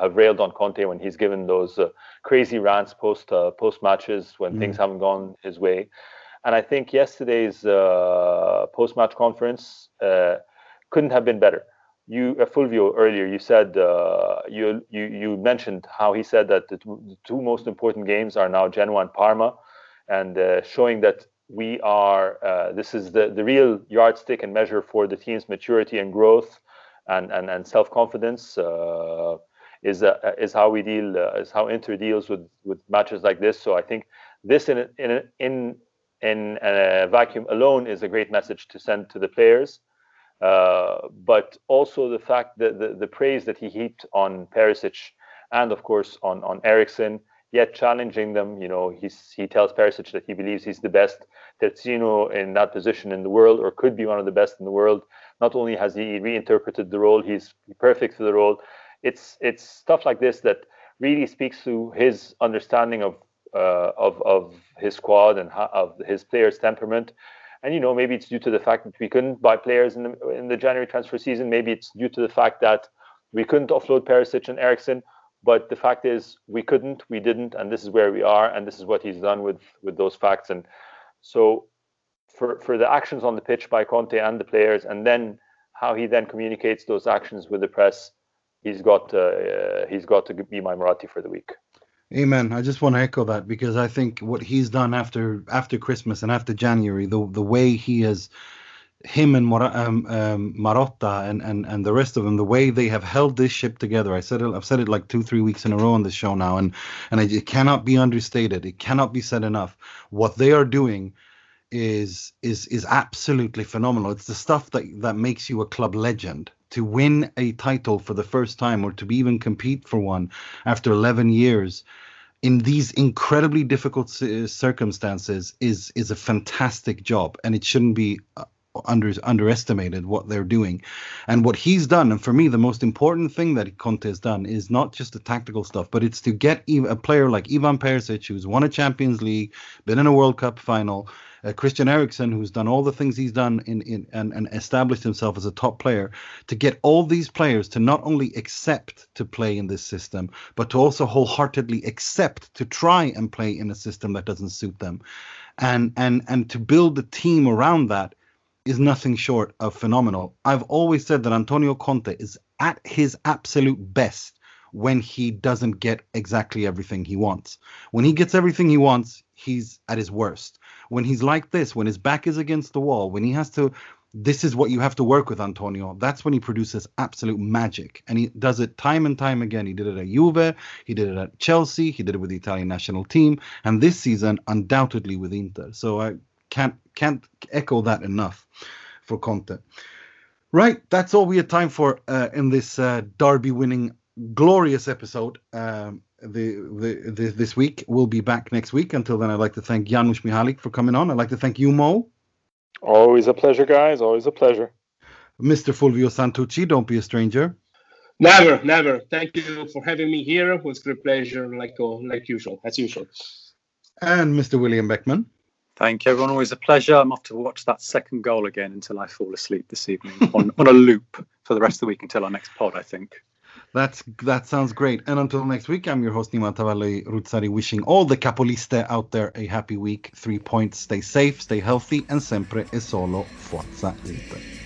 have railed on Conte when he's given those crazy rants post post matches when mm. things haven't gone his way. And I think yesterday's post match conference couldn't have been better you uh, Fulvio earlier you said uh, you you you mentioned how he said that the, the, two most important games are now Genoa and Parma, and uh, showing that we are uh, this is the the real yardstick and measure for the team's maturity and growth, and and and self confidence. Uh, is uh, is how we deal is how Inter deals with with matches like this. So I think this in in in in a vacuum alone is a great message to send to the players uh, but also the fact that the, the praise that he heaped on Perisic and of course on on Eriksen, yet challenging them. You know, he's, he tells Perisic that he believes he's the best terzino in that position in the world, or could be one of the best in the world. Not only has he reinterpreted the role, he's perfect for the role. It's it's stuff like this that really speaks to his understanding of uh, of of his squad and of his players' temperament and you know, maybe it's due to the fact that we couldn't buy players in the in the January transfer season. Maybe it's due to the fact that we couldn't offload Perisic and Eriksen. But the fact is, we couldn't, we didn't, and this is where we are, and this is what he's done with with those facts. And so, for for the actions on the pitch by Conte and the players, and then how he then communicates those actions with the press. He's got uh, he's got to be my Moratti for the week. Amen. I just want to echo that because I think what he's done after after Christmas and after January, the the way he has him and Mor- um, um, Marotta and, and, and the rest of them, the way they have held this ship together. I said it, I've said it like two, three weeks in a row on this show now, and and it cannot be understated. It cannot be said enough. What they are doing is is is absolutely phenomenal. It's the stuff that that makes you a club legend. To win a title for the first time, or to be even compete for one after 11 years, in these incredibly difficult circumstances, is is a fantastic job, and it shouldn't be uh, under, underestimated what they're doing. And what he's done, and for me, the most important thing that Conte has done is not just the tactical stuff, but it's to get a player like Ivan Perisic, who's won a Champions League, been in a World Cup final, uh, Christian Eriksen, who's done all the things he's done in, in and, and established himself as a top player, to get all these players to not only accept to play in this system, but to also wholeheartedly accept to try and play in a system that doesn't suit them. And and and to build a team around that is nothing short of phenomenal. I've always said that Antonio Conte is at his absolute best when he doesn't get exactly everything he wants. When he gets everything he wants, he's at his worst. When he's like this, when his back is against the wall, when he has to this is what you have to work with Antonio. That's when he produces absolute magic. And he does it time and time again. He did it at Juve, he did it at Chelsea, he did it with the Italian national team, and this season undoubtedly with Inter. So I can't can't echo that enough for Conte. Right, that's all we had time for uh, in this uh, Derby winning glorious episode. Um, the, the, the, this week we'll be back next week. Until then, I'd like to thank Janusz Michallik for coming on. I'd like to thank you, Mo. Always a pleasure, guys. Always a pleasure. Mr. Fulvio Santucci, don't be a stranger. Never, never. Thank you for having me here. It was a great pleasure, like uh, like usual, as usual. And Mr. William Beckman. Thank you, everyone. Always a pleasure. I'm off to watch that second goal again until I fall asleep this evening on, on a loop for the rest of the week until our next pod, I think. That's that sounds great. And until next week, I'm your host Nima Tavallaey Roodsari, wishing all the capoliste out there a happy week. Three points. Stay safe, stay healthy, and sempre e solo forza Inter.